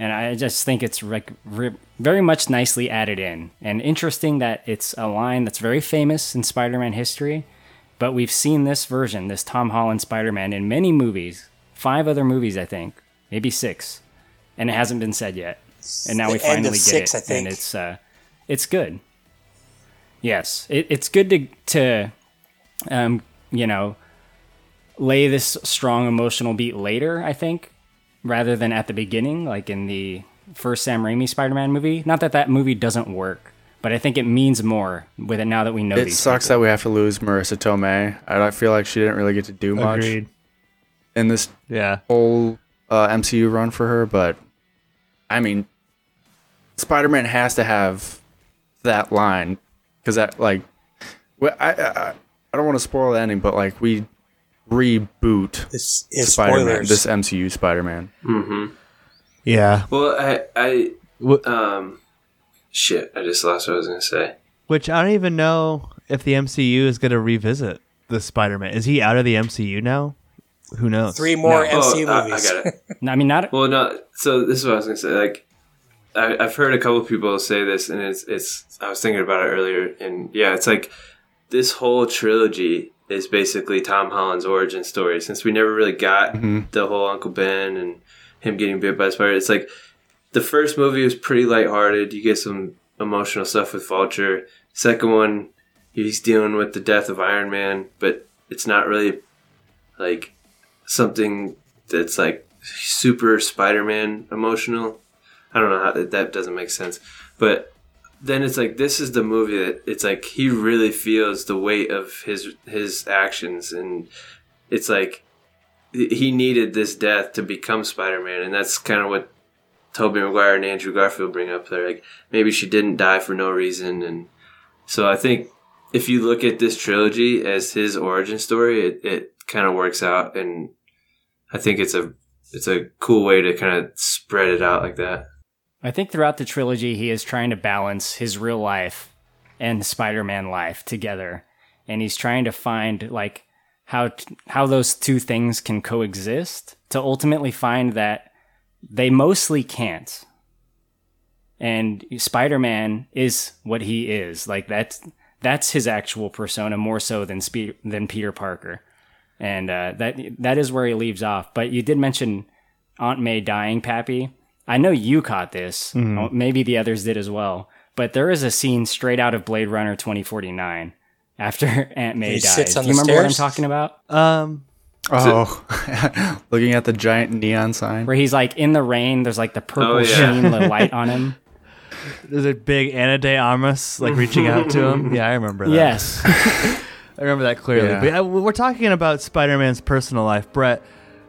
and I just think it's like re- very much nicely added in, and interesting that it's a line that's very famous in Spider-Man history. But we've seen this version, this Tom Holland Spider-Man, in many movies, five other movies, I think, maybe six, and it hasn't been said yet. And now we the end finally of get six, it, I think. and it's uh, it's good. Yes, it, it's good to to, um, you know, lay this strong emotional beat later. I think rather than at the beginning, like in the first Sam Raimi Spider-Man movie. Not that that movie doesn't work, but I think it means more with it now that we know. It these sucks people. that we have to lose Marisa Tomei. I don't feel like she didn't really get to do much Agreed. in this Yeah. whole uh, MCU run for her, but I mean, Spider Man has to have that line because that like, well, I, I I don't want to spoil the ending, but like we reboot This is Spider Man, spoilers. this MCU Spider Man. Yeah. Well, I, I, Wh- um, shit, I just lost what I was gonna say. Which I don't even know if the MCU is going to revisit the Spider-Man. Is he out of the MCU now? Who knows? Three more No. MCU oh, I- movies. I, got it. I mean, not Well, no. So this is what I was gonna say. Like, I, I've heard a couple people say this, and it's it's. I was thinking about it earlier, and yeah, it's like this whole trilogy is basically Tom Holland's origin story. Since we never really got mm-hmm. the whole Uncle Ben and him getting bit by a spider, it's like the first movie was pretty lighthearted. You get some emotional stuff with Vulture. Second one, he's dealing with the death of Iron Man, but it's not really like something that's like super Spider-Man emotional. I don't know how that, doesn't make sense, but then it's like this is the movie that it's like he really feels the weight of his his actions, and it's like he needed this death to become Spider-Man, and that's kind of what Tobey Maguire and Andrew Garfield bring up. They're like maybe she didn't die for no reason, and so I think if you look at this trilogy as his origin story, it, it kind of works out, and I think it's a it's a cool way to kind of spread it out like that. I think throughout the trilogy, he is trying to balance his real life and Spider-Man life together, and he's trying to find like how t- how those two things can coexist to ultimately find that they mostly can't. And Spider-Man is what he is. Like that's that's his actual persona more so than Spe- than Peter Parker, and uh, that that is where he leaves off. But you did mention Aunt May dying, Pappy. I know you caught this. Oh, Maybe the others did as well. But there is a scene straight out of Blade Runner 2049 after Aunt May He dies. sits on Do you the remember what I'm talking about? Um, Oh, looking at the giant neon sign. Where he's like in the rain. There's like the purple Oh, yeah. sheen, the light on him. there's a big Ana de Armas like reaching out to him. Yeah, I remember that. Yes. I remember that clearly. Yeah. But yeah, we're talking about Spider-Man's personal life, Brett.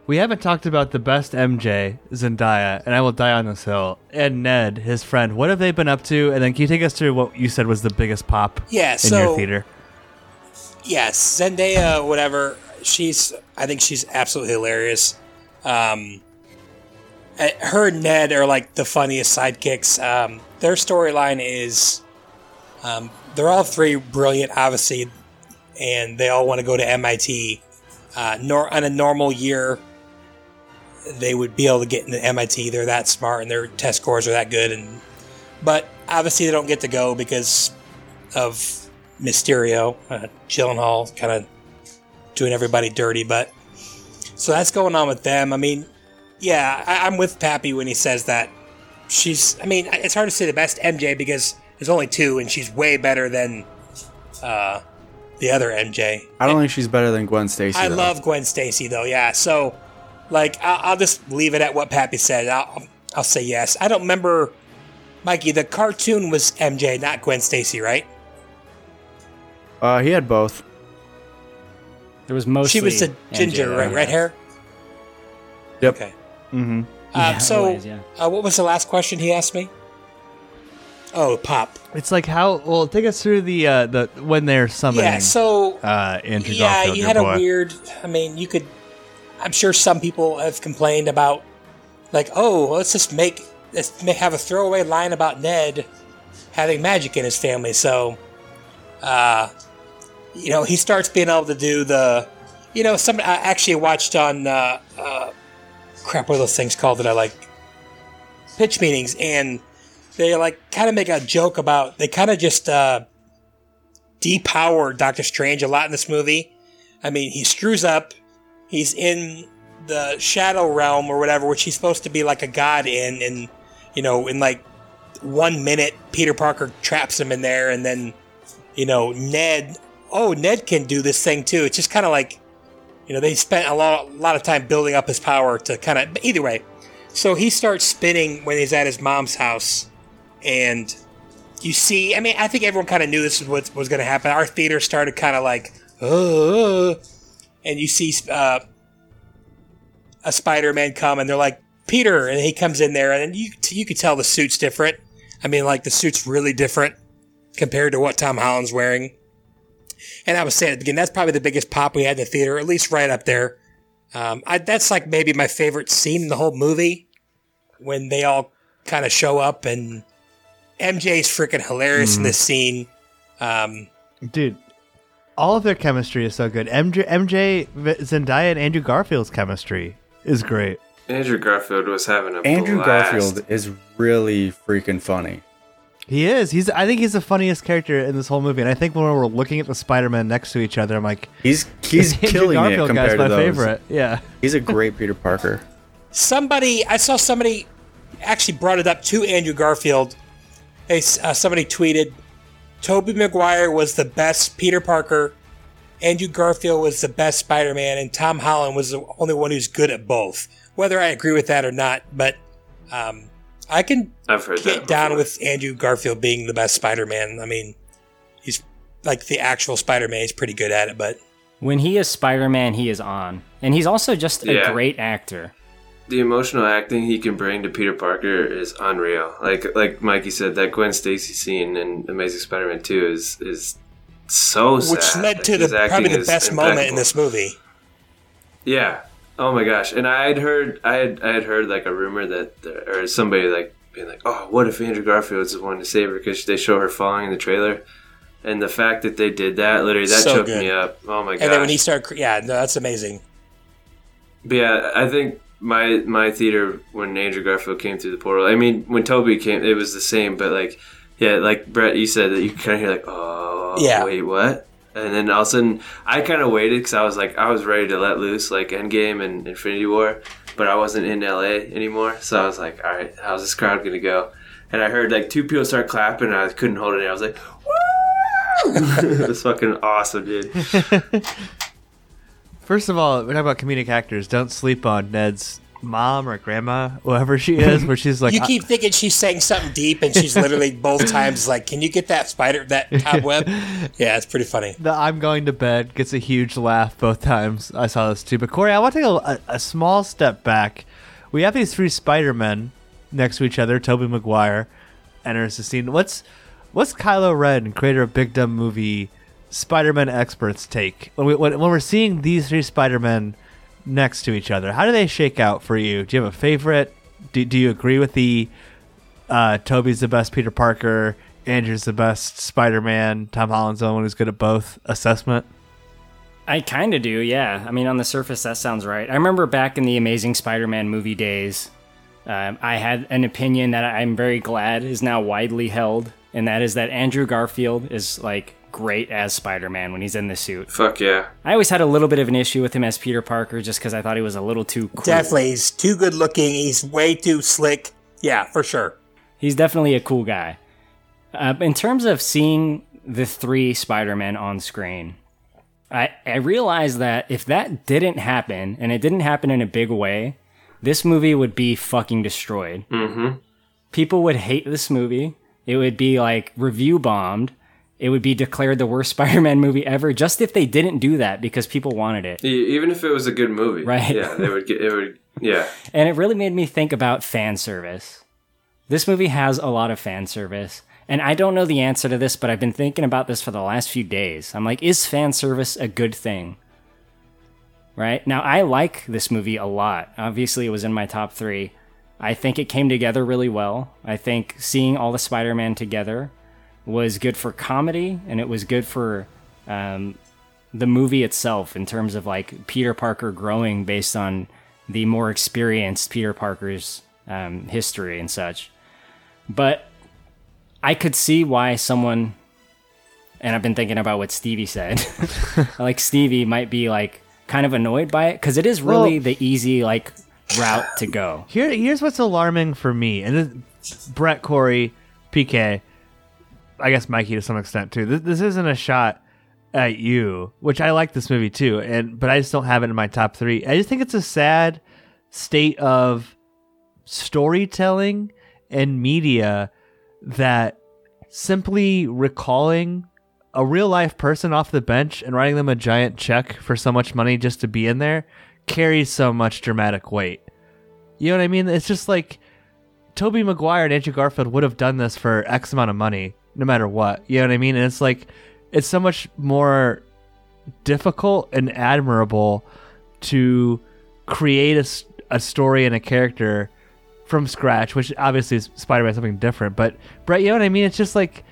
We haven't talked about the best MJ, Zendaya, and I will die on this hill, and Ned, his friend. What have they been up to? And then can you take us through what you said was the biggest pop Yeah, in so your theater? yes, Zendaya, whatever. She's, I think she's absolutely hilarious. Um, uh, her and Ned are like the funniest sidekicks. Um, their storyline is, um, they're all three brilliant, obviously, and they all want to go to MIT. Uh, nor on a normal year, they would be able to get into MIT. They're that smart, and their test scores are that good. And but obviously, they don't get to go because of Mysterio, uh, Gyllenhaal, kind of doing everybody dirty. But so that's going on with them. I mean, yeah, I, I'm with Pappy when he says that she's. I mean, it's hard to say the best MJ because there's only two, and she's way better than uh, the other MJ. I don't think she's better than Gwen Stacy. I though. love Gwen Stacy though. Yeah, so like I'll, I'll just leave it at what Pappy said. I'll, I'll say yes. I don't remember, Mikey. The cartoon was MJ, not Gwen Stacy, right? Uh, he had both. There was mostly. she was the ginger, though, right? Red hair. Yep. Okay. Mm-hmm. Uh, Yeah, so, always, yeah. uh, what was the last question he asked me? Oh, pop. It's like how? Well, take us through the uh, the when they're summoning. Yeah. So uh, Andrew yeah, Garfield, you had boy. a weird. I mean, you could. I'm sure some people have complained about, like, oh, let's just make let's ma- have a throwaway line about Ned having magic in his family. So, uh, you know, he starts being able to do the, you know, some. I actually watched on, uh, uh, crap, what are those things called that I like? Pitch meetings, and they like kind of make a joke about. They kind of just. uh depower Doctor Strange a lot in this movie. I mean, he screws up. He's in the shadow realm or whatever, which he's supposed to be like a god in, and you know, in like one minute, Peter Parker traps him in there, and then, you know, Ned. Oh, Ned can do this thing too. It's just kind of like, you know, they spent a lot, a lot of time building up his power to kind of. Either way, so he starts spinning when he's at his mom's house, and you see. I mean, I think everyone kind of knew this was what was going to happen. Our theater started kind of like, uh, and you see uh, a Spider-Man come, and they're like Peter, and he comes in there, and you you could tell the suit's different. I mean, like the suit's really different compared to what Tom Holland's wearing. And I was saying at the beginning, that's probably the biggest pop we had in the theater, at least right up there. Um, I, that's like maybe my favorite scene in the whole movie when they all kind of show up, and MJ's freaking hilarious in this scene. Um, Dude, all of their chemistry is so good. MJ, MJ Zendaya and Andrew Garfield's chemistry is great. Andrew Garfield was having a Andrew blast. Garfield is really freaking funny. He is. He's. I think he's the funniest character in this whole movie. And I think when we're looking at the Spider-Man next to each other, I'm like, He's he's Andrew killing it Garfield compared guy's to my those. favorite. Yeah. He's a great Peter Parker. somebody I saw somebody actually brought it up to Andrew Garfield. They, s- uh, somebody tweeted, "Tobey Maguire was the best Peter Parker, Andrew Garfield was the best Spider-Man, and Tom Holland was the only one who's good at both." Whether I agree with that or not, but um, I can I've heard get that down with Andrew Garfield being the best Spider-Man. I mean, he's like the actual Spider-Man. He's pretty good at it, but When he is Spider Man, he is on. And he's also just a Yeah. great actor. The emotional acting he can bring to Peter Parker is unreal. Like like Mikey said, that Gwen Stacy scene in Amazing Spider-Man Two is is so sad. which led to his the probably the best moment in this movie. Yeah. Oh my gosh. And I had heard I had I had heard like a rumor that the, or somebody like being like, "Oh, what if Andrew Garfield's the one to save her because they show her falling in the trailer?" And the fact that they did that, literally, that So choked good. me up. Oh my god! And then when he started, yeah, no, that's amazing. But yeah, I think my my theater when Andrew Garfield came through the portal. I mean, when Tobey came, it was the same. But like, yeah, like Brett, you said that you kind of hear like, oh, Yeah. wait, what? And then all of a sudden, I kind of waited because I was like, I was ready to let loose like Endgame and Infinity War, but I wasn't in LA anymore. So I was like, all right, how's this crowd gonna go? And I heard like two people start clapping, and I couldn't hold it in. I was like, woo! it was fucking awesome, dude. First of all, we're talking about comedic actors. Don't sleep on Ned's mom or grandma, whoever she is, where she's like, you keep thinking she's saying something deep, and she's literally both times like, "Can you get that spider, that cobweb?" Yeah, it's pretty funny. the I'm going to bed gets a huge laugh both times. I saw this too. But Corey, I want to take a, a, a small step back. We have these three Spider Men next to each other. Tobey Maguire enters the scene. What's what's Kylo Ren, creator of Big Dumb Movie, Spider Man experts take when, we, when when we're seeing these three Spider Men next to each other? How do they shake out for you? Do you have a favorite? Do, do you agree with the uh, Tobey's the best Peter Parker, Andrew's the best Spider Man, Tom Holland's the one who's good at both assessment? I kind of do, yeah. I mean, on the surface, that sounds right. I remember back in the Amazing Spider Man movie days, um, I had an opinion that I'm very glad is now widely held, and that is that Andrew Garfield is like great as Spider Man when he's in the suit. Fuck yeah. I always had a little bit of an issue with him as Peter Parker just because I thought he was a little too cool. Definitely, he's too good looking. He's way too slick. Yeah, for sure. He's definitely a cool guy. Uh, in terms of seeing the three Spider-Men on screen, I, I realized that if that didn't happen, and it didn't happen in a big way, this movie would be fucking destroyed. Mm-hmm. People would hate this movie. It would be like review bombed. It would be declared the worst Spider-Man movie ever, just if they didn't do that because people wanted it. Even if it was a good movie, Right. Yeah, they would get. It would. Yeah. And it really made me think about fan service. This movie has a lot of fan service. And I don't know the answer to this, but I've been thinking about this for the last few days. I'm like, is fan service a good thing? Right? Now, I like this movie a lot. Obviously, it was in my top three. I think it came together really well. I think seeing all the Spider Man together was good for comedy, and it was good for um, the movie itself in terms of like Peter Parker growing based on the more experienced Peter Parker's um, history and such. But I could see why someone, and I've been thinking about what Stevie said, like Stevie might be like kind of annoyed by it because it is really Well- the easy like route to go. Here, here's what's alarming for me, and Brett, Corey, PK, I guess Mikey to some extent too. This, this isn't a shot at you, which I like this movie too, and but I just don't have it in my top three. I just think it's a sad state of storytelling and media that simply recalling a real life person off the bench and writing them a giant check for so much money just to be in there carries so much dramatic weight. You know what I mean? It's just like Tobey Maguire and Andrew Garfield would have done this for X amount of money, no matter what. You know what I mean? And it's like it's so much more difficult and admirable to create a, a story and a character from scratch, which obviously is Spider Man something different. But Brett, you know what I mean? It's just like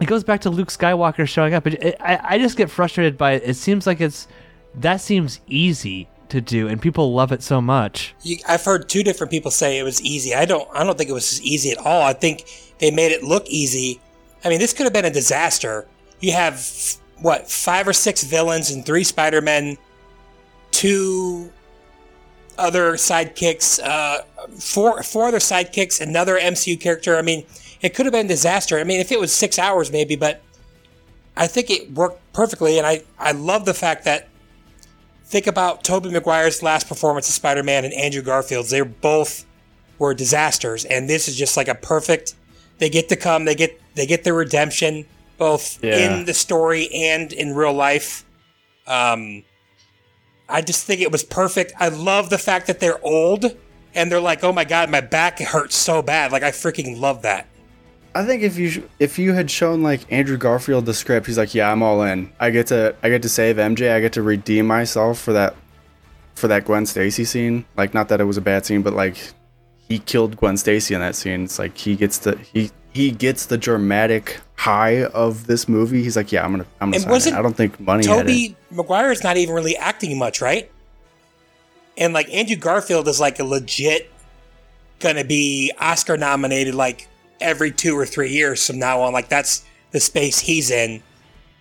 it goes back to Luke Skywalker showing up. It, it, I I just get frustrated by it. It seems like it's that seems easy to do, and people love it so much. I've heard two different people say it was easy. I don't. I don't think it was easy at all. I think they made it look easy. I mean, this could have been a disaster. You have what five or six villains and three Spider Men, two other sidekicks, uh, four four other sidekicks, another MCU character. I mean, it could have been a disaster. I mean, if it was six hours, maybe, but I think it worked perfectly. And I I love the fact that think about Tobey Maguire's last performance as Spider-Man and Andrew Garfield's. They both were disasters, and this is just like a perfect. They get to come. They get they get their redemption both Yeah. in the story and in real life. Um, I just think it was perfect. I love the fact that they're old and they're like, "Oh my god, my back hurts so bad." Like I freaking love that. I think if you sh- if you had shown like Andrew Garfield the script, he's like, yeah, I'm all in. I get to I get to save MJ. I get to redeem myself for that for that Gwen Stacy scene. Like, not that it was a bad scene, but like he killed Gwen Stacy in that scene. It's like he gets the he he gets the dramatic high of this movie. He's like, yeah, I'm gonna I'm gonna sign it. I don't think money Tobey Maguire is not even really acting much, right? And like Andrew Garfield is like a legit gonna be Oscar nominated like every two or three years from now on. Like that's the space he's in.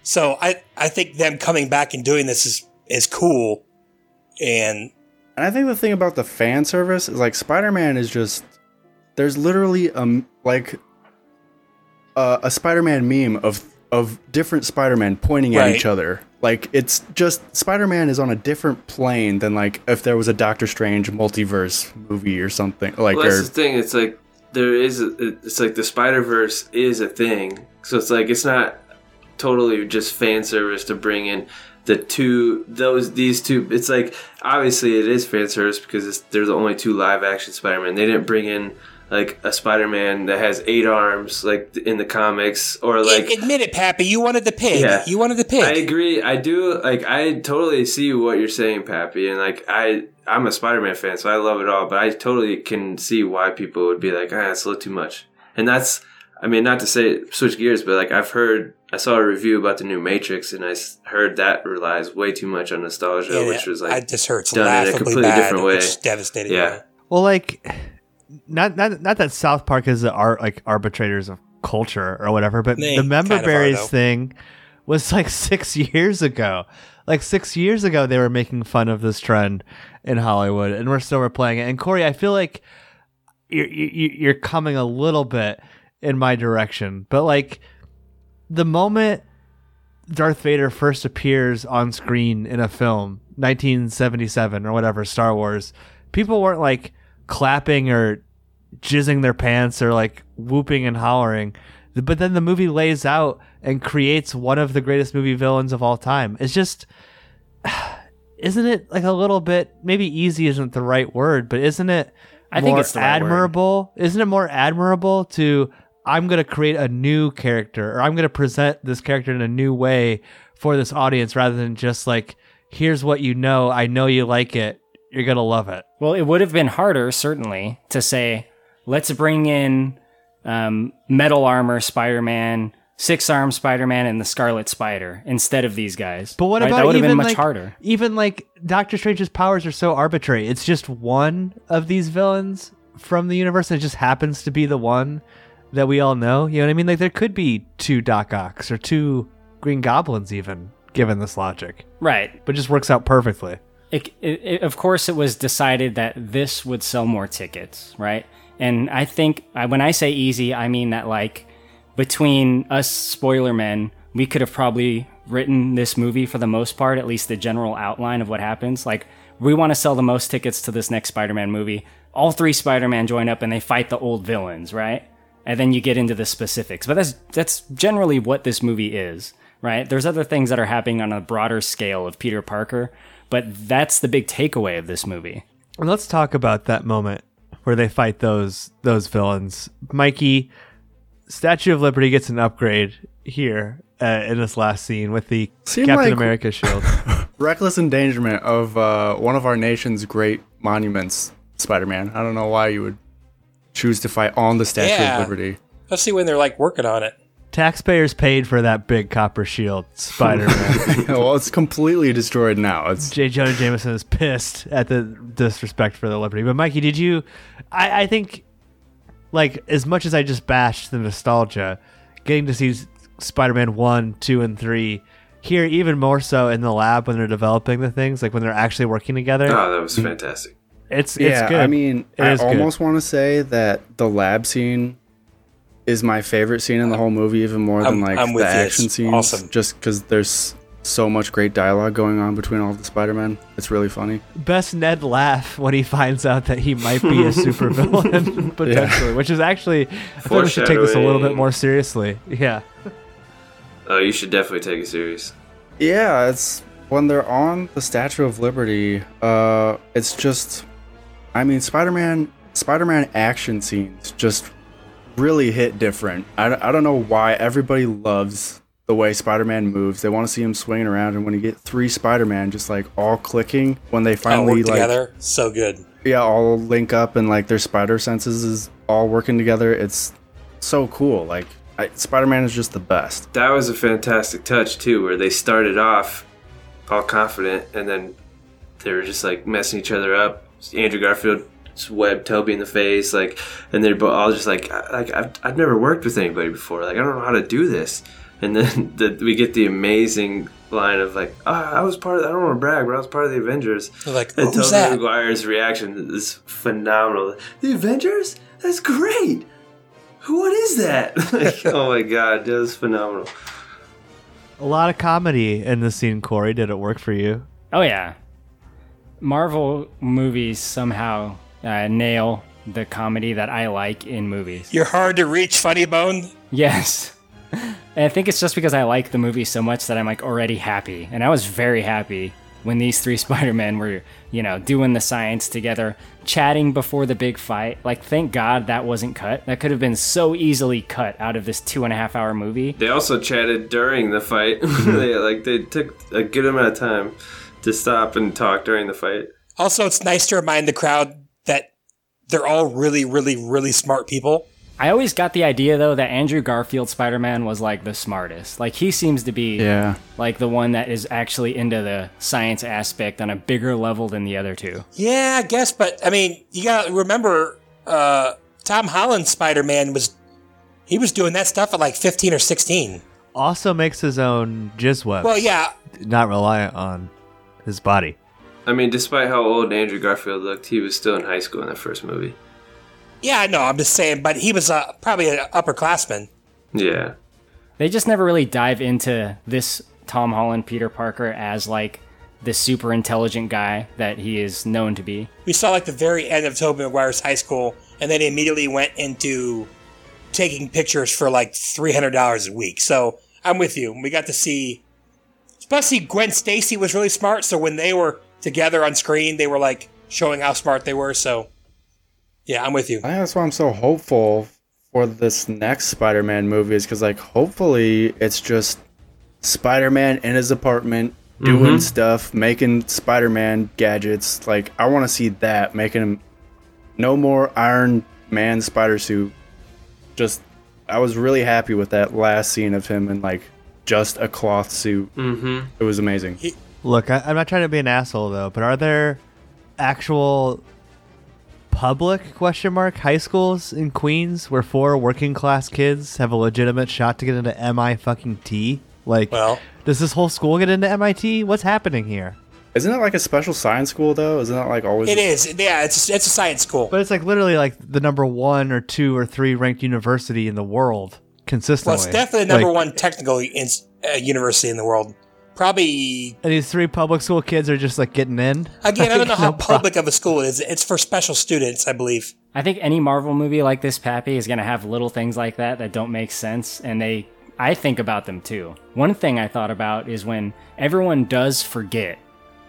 So I I think them coming back and doing this is is cool. And And I think the thing about the fan service is like Spider Man is just there's literally um like a, a Spider Man meme of of different Spider Man pointing at each other. Like it's just Spider Man is on a different plane than like if there was a Doctor Strange multiverse movie or something like Well, that's or the thing. It's like there is. A, it's like the Spider Verse is a thing. So it's like it's not totally just fan service to bring in the two those these two. It's like obviously it is fan service because it's, they're the only two live action Spider Man. They didn't bring in like a Spider Man that has eight arms like in the comics or like admit it, Pappy, you wanted the pig. Yeah. You wanted the pig. I agree. I do like I totally see what you're saying, Pappy, and like I I'm a Spider-Man fan, so I love it all. But I totally can see why people would be like, ah, it's a little too much. And that's, I mean, not to say switch gears, but like I've heard, I saw a review about the new Matrix, and I heard that relies way too much on nostalgia, Yeah, which was like I just heard it's done in a laughably completely bad, different way. which is devastating. Yeah. Well, like, not not not that South Park is the art like arbitrators of culture or whatever, but They the member of are, berries thing was like six years ago. Like six years ago, they were making fun of this trend in Hollywood, and we're still replaying it. And Corey, I feel like you're you're coming a little bit in my direction, but like the moment Darth Vader first appears on screen in a film, 1977 or whatever, Star Wars, people weren't like clapping or jizzing their pants or like whooping and hollering. But then the movie lays out and creates one of the greatest movie villains of all time. It's just, isn't it like a little bit, maybe easy isn't the right word, but isn't it I think it's the right admirable? Isn't it more admirable to, I'm going to create a new character or I'm going to present this character in a new way for this audience rather than just like, here's what you know. I know you like it. You're going to love it. Well, it would have been harder, certainly, to say, let's bring in um, metal armor Spider Man, six arm Spider Man, and the Scarlet Spider instead of these guys. But what Right? about that would have even been much like, harder? Even like Doctor Strange's powers are so arbitrary. It's just one of these villains from the universe, and it just happens to be the one that we all know. You know what I mean? Like there could be two Doc Ocks or two Green Goblins, even given this logic, Right. but it just works out perfectly. It, it, it- of course, it was decided that this would sell more tickets, right? And I think I- when I say easy, I mean that like between us spoiler men, we could have probably written this movie for the most part, at least the general outline of what happens. Like we want to sell the most tickets to this next Spider-Man movie. All three Spider-Man join up and they fight the old villains, right? And then you get into the specifics. But that's that's generally what this movie is, right? There's other things that are happening on a broader scale of Peter Parker, but that's the big takeaway of this movie. And let's talk about that moment where they fight those those villains. Mikey, Statue of Liberty gets an upgrade here uh, in this last scene with the Seemed Captain like- America shield. Reckless endangerment of uh, one of our nation's great monuments, Spider-Man. I don't know why you would choose to fight on the Statue Yeah. of Liberty. Let's see when they're like working on it. Taxpayers paid for that big copper shield, Spider Man. well, it's completely destroyed now. It's J. Jonah Jameson is pissed at the disrespect for the Liberty. But Mikey, did you? I, I think, like, as much as I just bashed the nostalgia, getting to see Spider-Man one, two, and three here, even more so in the lab when they're developing the things, like when they're actually working together. Oh, that was fantastic. It's it's yeah. good. I mean, It I almost want to say that the lab scene is my favorite scene in the whole movie, even more than I'm- like I'm the with you. Action scenes. awesome. Just because there's so much great dialogue going on between all the Spider-Man. It's really funny. best Ned laugh when he finds out that he might be a supervillain potentially, which is actually I feel like we should take this a little bit more seriously. Yeah. Oh, you should definitely take it serious. Yeah, it's when they're on the Statue of Liberty. Uh, it's just, I mean, Spider-Man, Spider-Man action scenes just really hit different. I, don't- I don't know why everybody loves the way Spider-Man moves. They want to see him swinging around, and when you get three Spider-Man just like all clicking when they All finally work like together. So good. yeah all link up and like their spider senses is all working together. It's so cool. Like I, Spider-Man is just the best. That was a fantastic touch too, where they started off all confident, and then they were just like messing each other up. Andrew Garfield webbed Tobey in the face, like, and they're bo- all just like, I- like I've, I've never worked with anybody before. Like, I don't know how to do this. And then the, we get the amazing line of like, ah, I was part of. I don't want to brag, but I was part of the Avengers. They're like, And who's Tobey that? Maguire's reaction is phenomenal. The Avengers? That's great. What is that? like, oh my god, that was phenomenal. A lot of comedy in the scene, Corey. Did it work for you? Oh yeah, Marvel movies somehow uh, nail the comedy that I like in movies. You're hard to reach, funny bone. Yes. And I think it's just because I like the movie so much that I'm like already happy. And I was very happy when these three Spider-Men were, you know, doing the science together, chatting before the big fight. Like, thank God that wasn't cut. That could have been so easily cut out of this two and a half hour movie. They also chatted during the fight. they like they took a good amount of time to stop and talk during the fight. Also, it's nice to remind the crowd that they're all really, really, really smart people. I always got the idea though that Andrew Garfield Spider-Man was like the smartest. Like he seems to be Yeah. like the one that is actually into the science aspect on a bigger level than the other two. Yeah, I guess, but I mean, you gotta remember, uh, Tom Holland's Spider Man was, he was doing that stuff at like 15 or 16. Also makes his own jizz web. Well, yeah, Not reliant on his body. I mean, despite how old Andrew Garfield looked, he was still in high school in that first movie. yeah, I know, I'm just saying, but he was uh, probably an upperclassman. Yeah. They just never really dive into this Tom Holland Peter Parker as like the super intelligent guy that he is known to be. We saw like the very end of Tobey Maguire's high school, and then he immediately went into taking pictures for like $300 a week. So I'm with you. We got to see, especially Gwen Stacy was really smart. So when they were together on screen, they were like showing how smart they were. So yeah, I'm with you. I think that's why I'm so hopeful for this next Spider-Man movie is because like hopefully it's just Spider-Man in his apartment doing mm-hmm. stuff, making Spider-Man gadgets. Like I want to see that, making him no more Iron Man spider suit. Just I was really happy with that last scene of him in like just a cloth suit. Mm-hmm. It was amazing. Look, I, I'm not trying to be an asshole though, but are there actual public question mark high schools in Queens where four working class kids have a legitimate shot to get into MI fucking T? Like, Well, does this whole school get into MIT? What's happening here? Isn't it like a special science school though? Isn't that like always? It is. Yeah, it's it's a science school. But it's like literally like the number one or two or three ranked university in the world consistently. Well, it's definitely the number Like, one technical in, uh, university in the world. Probably And these three public school kids are just like getting in. again, I don't know how No problem. public of a school it is. It's for special students, I believe. I think any Marvel movie like this, Pappy, is going to have little things like that that don't make sense, and they, I think about them too. One thing I thought about is when everyone does forget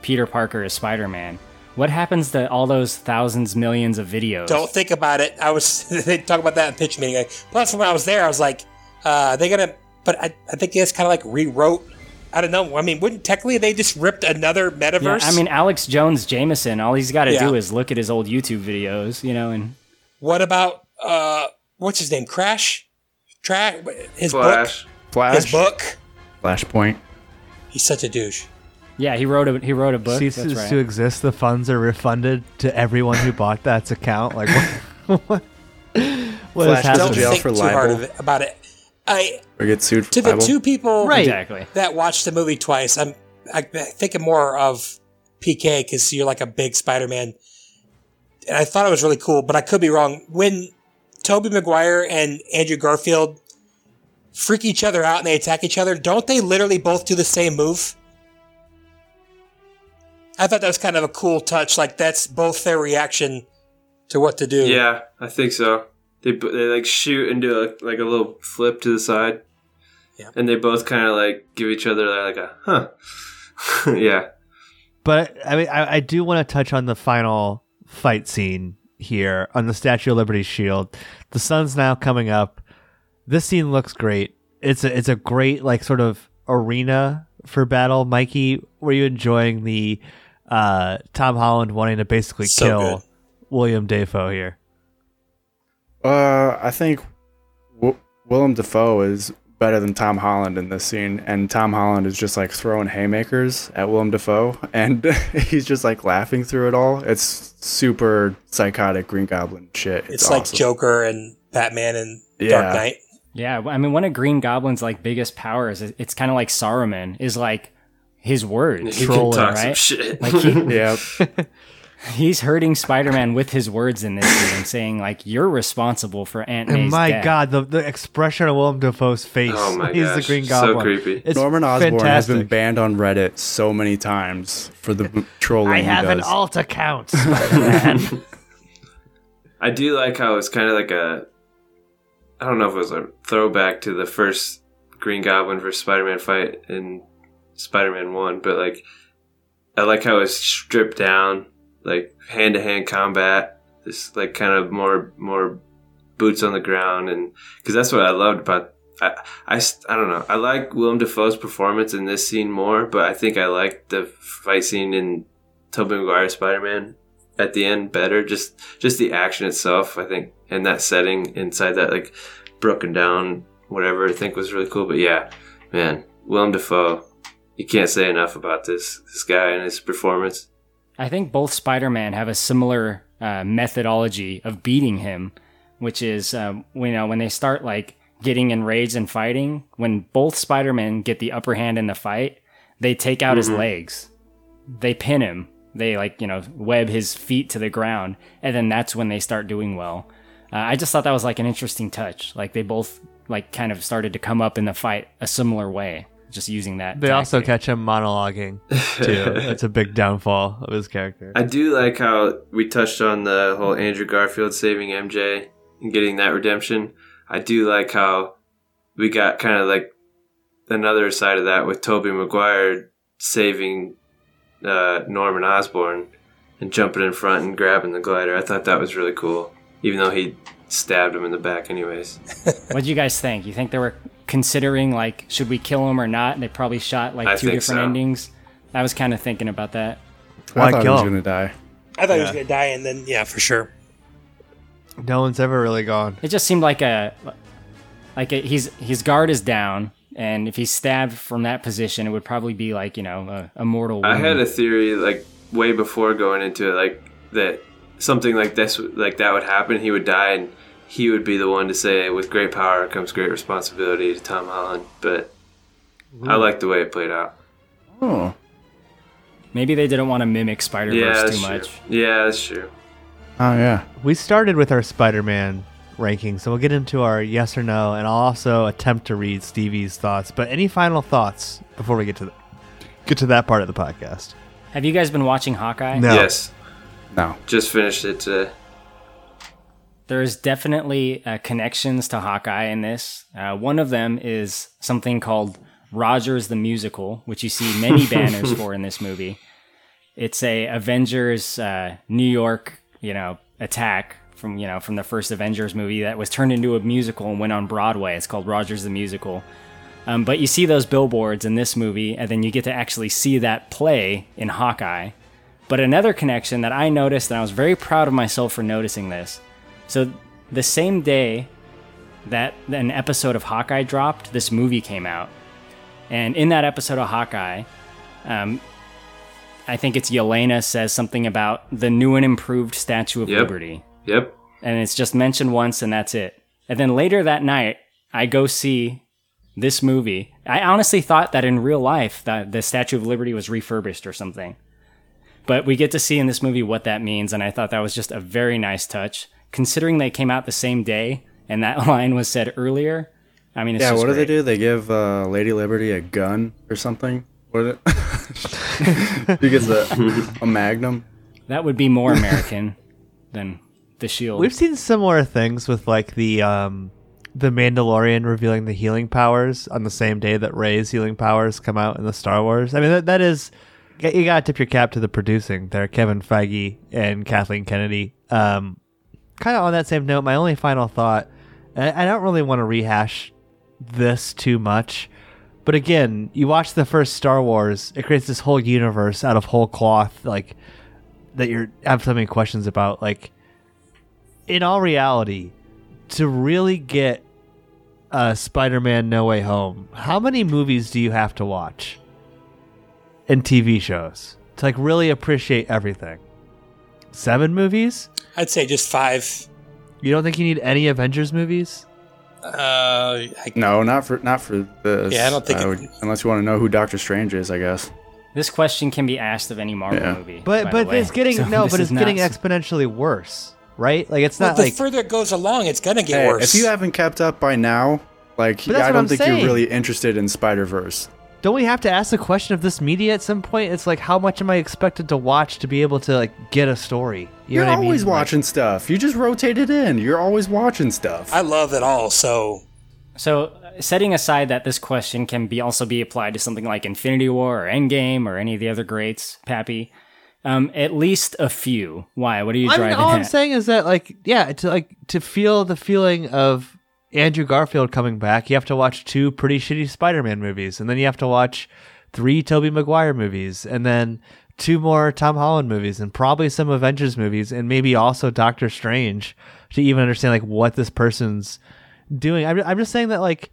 Peter Parker is Spider-Man. What happens to all those thousands, millions of videos? Don't think about it. I was they talk about that in pitch meeting. Like, plus, when I was there, I was like, uh, "They gonna?" But I, I think it's kind of like rewrote. I don't know. I mean, wouldn't technically they just ripped another metaverse? Yeah, metaverse? I mean, Alex Jones Jameson, all he's got to Yeah. do is look at his old YouTube videos, you know, and what about uh, what's his name? Crash, track his Flash. book. Flash, His book. Flashpoint. He's such a douche. Yeah, he wrote a he wrote a book. ceases That's to exist. The funds are refunded to everyone who bought that account. Like what? what, what Flash is down Don't jail think for too hard libel. of it, about it. I Or get sued for to the two people Right. Exactly. that watched the movie twice, I'm I, I'm thinking more of PK because you're like a big Spider-Man, and I thought it was really cool, but I could be wrong. When Tobey Maguire and Andrew Garfield freak each other out and they attack each other, don't they literally both do the same move? I thought that was kind of a cool touch. Like that's both their reaction to what to do. Yeah, I think so. They they like shoot and do a, like a little flip to the side. Yeah. And they both kind of like give each other like a huh. yeah. But I mean, I, I do want to touch on the final fight scene here on the Statue of Liberty shield. The sun's now coming up. This scene looks great. It's a it's a great like sort of arena for battle. Mikey, were you enjoying the uh, Tom Holland wanting to basically So kill good. Willem Dafoe here? Uh, I think w- Willem Dafoe is better than Tom Holland in this scene, and Tom Holland is just like throwing haymakers at Willem Dafoe, and he's just like laughing through it all. It's super psychotic Green Goblin shit. It's, It's, like awesome. Joker and Batman and Yeah. Dark Knight. Yeah, I mean, one of Green Goblin's like biggest powers, it's kind of like Saruman, is like his words. You can Trolling, talk some right? shit. Like he, Yeah, he's hurting Spider-Man with his words in this scene, saying like, "You're responsible for Aunt May's And my death." God, the the expression of Willem Dafoe's face. Oh my He's gosh, the Green so creepy. It's Norman Osborn has been banned on Reddit so many times for the b- trolling I he have an alt account, I do like how it's kind of like a. I don't know if it was a throwback to the first Green Goblin versus Spider Man fight in Spider Man 1, but like, I like how it's stripped down, like hand to hand combat, this like kind of more, more boots on the ground. And because that's what I loved about. I, I, I don't know. I like Willem Dafoe's performance in this scene more, but I think I like the fight scene in Tobey Maguire Spider Man at the end better. Just just the action itself, I think, and that setting inside that like broken down whatever I think was really cool. But yeah, man, Willem Dafoe, you can't say enough about this this guy and his performance. I think both Spider-Man have a similar uh, methodology of beating him, which is um, you know when they start like getting enraged and fighting. When both Spider-Men get the upper hand in the fight, they take out his legs, they pin him, they like you know web his feet to the ground, and then that's when they start doing well. Uh, I just thought that was like an interesting touch. Like they both like kind of started to come up in the fight a similar way, just using that. They also catch him monologuing too. That's a big downfall of his character. I do like how we touched on the whole Andrew Garfield saving MJ and getting that redemption. I do like how we got kind of like another side of that with Tobey Maguire saving uh, Norman Osborn and jumping in front and grabbing the glider. I thought that was really cool, even though he stabbed him in the back, anyways. What do you guys think? You think there were considering like should we kill him or not? They probably shot like I two different so. endings. I was kind of thinking about that. Why I thought he was gonna die. I thought he was going to die, and then yeah, for sure. No one's ever really gone. It just seemed like a like a, he's his guard is down, and if he's stabbed from that position, it would probably be like you know a, a mortal. Wound. I had a theory like way before going into it, like that something like this, like that would happen. He would die, and he would be the one to say, "With great power comes great responsibility." To Tom Holland, but I like the way it played out. Oh, Maybe they didn't want to mimic Spider Yeah, Verse that's too true. much. Yeah, that's true. Oh yeah. We started with our Spider-Man ranking, so we'll get into our yes or no, and I'll also attempt to read Stevie's thoughts. But any final thoughts before we get to the, get to that part of the podcast? Have you guys been watching Hawkeye? No. Yes, No. just finished it today. There's definitely uh, connections to Hawkeye in this. Uh, one of them is something called Rogers the Musical, which you see many banners for in this movie. It's a Avengers uh, New York, you know, attack from you know from the first Avengers movie that was turned into a musical and went on Broadway. It's called Rogers the Musical. Um, but you see those billboards in this movie, and then you get to actually see that play in Hawkeye. But another connection that I noticed, and I was very proud of myself for noticing this. So the same day that an episode of Hawkeye dropped, this movie came out, and in that episode of Hawkeye, um, I think it's Yelena says something about the new and improved Statue of Yep. Liberty Yep. and it's just mentioned once and that's it. And then later that night, I go see this movie. I honestly thought that in real life that the Statue of Liberty was refurbished or something. But we get to see in this movie what that means and I thought that was just a very nice touch considering they came out the same day and that line was said earlier. I mean, it's Yeah, just what do they do? They give uh, Lady Liberty a gun or something? What is it? she gets a, a magnum. That would be more American than the shield. We've seen similar things with like the um the Mandalorian revealing the healing powers on the same day that Ray's healing powers come out in the Star Wars. I mean that that is you gotta tip your cap to the producing there, Kevin Feige and Kathleen Kennedy. Um, kind of on that same note, my only final thought, I don't really want to rehash this too much, but again, you watch the first Star Wars, it creates this whole universe out of whole cloth, like that you're have so many questions about, like in all reality, to really get uh, Spider-Man: No Way Home, how many movies do you have to watch and TV shows to like really appreciate everything? Seven movies? I'd say just five. You don't think you need any Avengers movies? Uh, I, No, not for not for this. Yeah, I don't think it- would, unless you want to know who Doctor Strange is, I guess. this question can be asked of any Marvel Yeah. movie. But by but the way. it's getting So no, but it's getting not- exponentially worse, right? Like it's well, not the like further it goes along, it's gonna get Hey, worse. if you haven't kept up by now, like But I don't I'm think saying. you're really interested in Spider Verse. Don't we have to ask the question of this media at some point? It's like how much am I expected to watch to be able to like get a story? You You're know what I mean? always Like- watching stuff. You just rotate it in. You're always watching stuff. I love it all, so So, setting aside that this question can be also be applied to something like Infinity War or Endgame or any of the other greats, Pappy, um, at least a few. Why? What are you I'm, driving all I'm saying is that like yeah, to like to feel the feeling of Andrew Garfield coming back, you have to watch two pretty shitty Spider-Man movies, and then you have to watch three Tobey Maguire movies, and then two more Tom Holland movies, and probably some Avengers movies, and maybe also Doctor Strange to even understand like what this person's doing. I'm, I'm just saying that like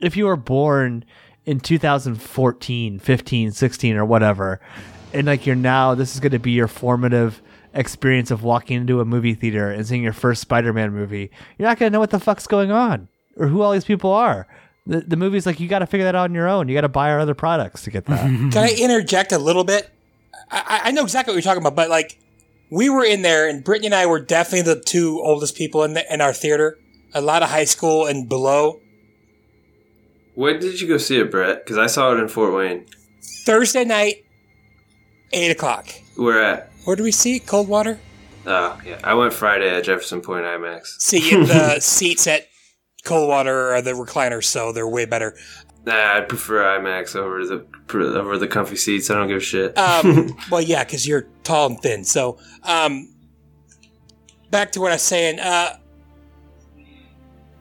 if you were born in 2014 15 16 or whatever and like you're now this is going to be your formative experience of walking into a movie theater and seeing your first spider-man movie you're not going to know what the fuck's going on or who all these people are the, the movie's like you got to figure that out on your own you got to buy our other products to get that can I interject a little bit? I, I- I know exactly what you're talking about, but like we were in there, and Brittany and I were definitely the two oldest people in the, in our theater. A lot of high school and below. When did you go see it, Brett? Because I saw it in Fort Wayne. Thursday night, eight o'clock. Where at? Where do we see it? Coldwater. Oh, yeah. I went Friday at Jefferson Point IMAX. See the seats at Coldwater are the recliners, so they're way better. Nah, I prefer IMAX over the over the comfy seats. I don't give a shit. Um, well, yeah, because you're tall and thin. So, um, back to what I was saying. Uh,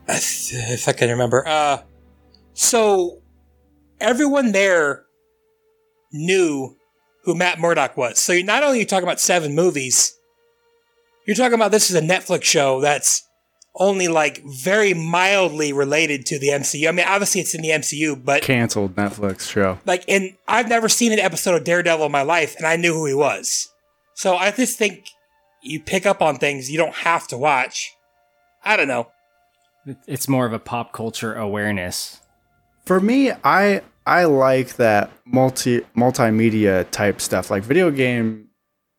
if if I can remember. Uh, so everyone there knew who Matt Murdock was. So you're not only you talking about seven movies, you're talking about this is a Netflix show that's only like very mildly related to the MCU. I mean, obviously it's in the MCU, but Canceled Netflix show. like and I've never seen an episode of Daredevil in my life and I knew who he was. So I just think you pick up on things you don't have to watch. I don't know. It's more of a pop culture awareness. For me, I I like that multi multimedia type stuff. Like video game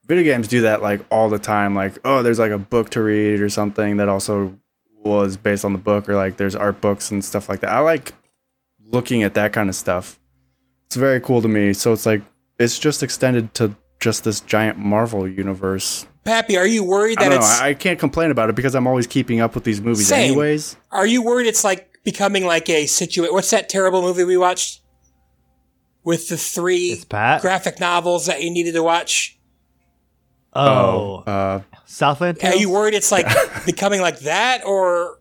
video games do that like all the time. Like, oh, there's like a book to read or something that also was based on the book or like there's art books and stuff like that. I like looking at that kind of stuff. It's very cool to me. So it's like it's just extended to just this giant Marvel universe. Pappy, are you worried I that don't know. it's I, I can't complain about it because I'm always keeping up with these movies Same. anyways. are you worried it's like becoming like a situation? What's that terrible movie we watched with the three Pat. graphic novels that you needed to watch? Oh, Uh, Southland. Are you worried it's like becoming like that, or?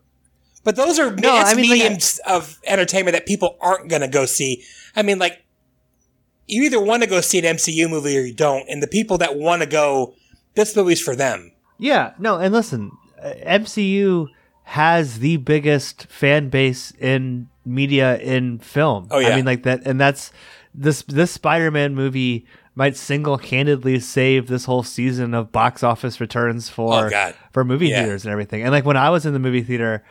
But those are No, I mean, like, mediums of entertainment that people aren't going to go see. I mean, like you either want to go see an MCU movie or you don't, and the people that want to go, this movie's for them. Yeah, no, and listen, uh, MCU has the biggest fan base in media in film. Oh, yeah. I mean like that and that's this this Spider-Man movie might single-handedly save this whole season of box office returns for Oh, for movie Yeah. theaters and everything. And like when I was in the movie theater,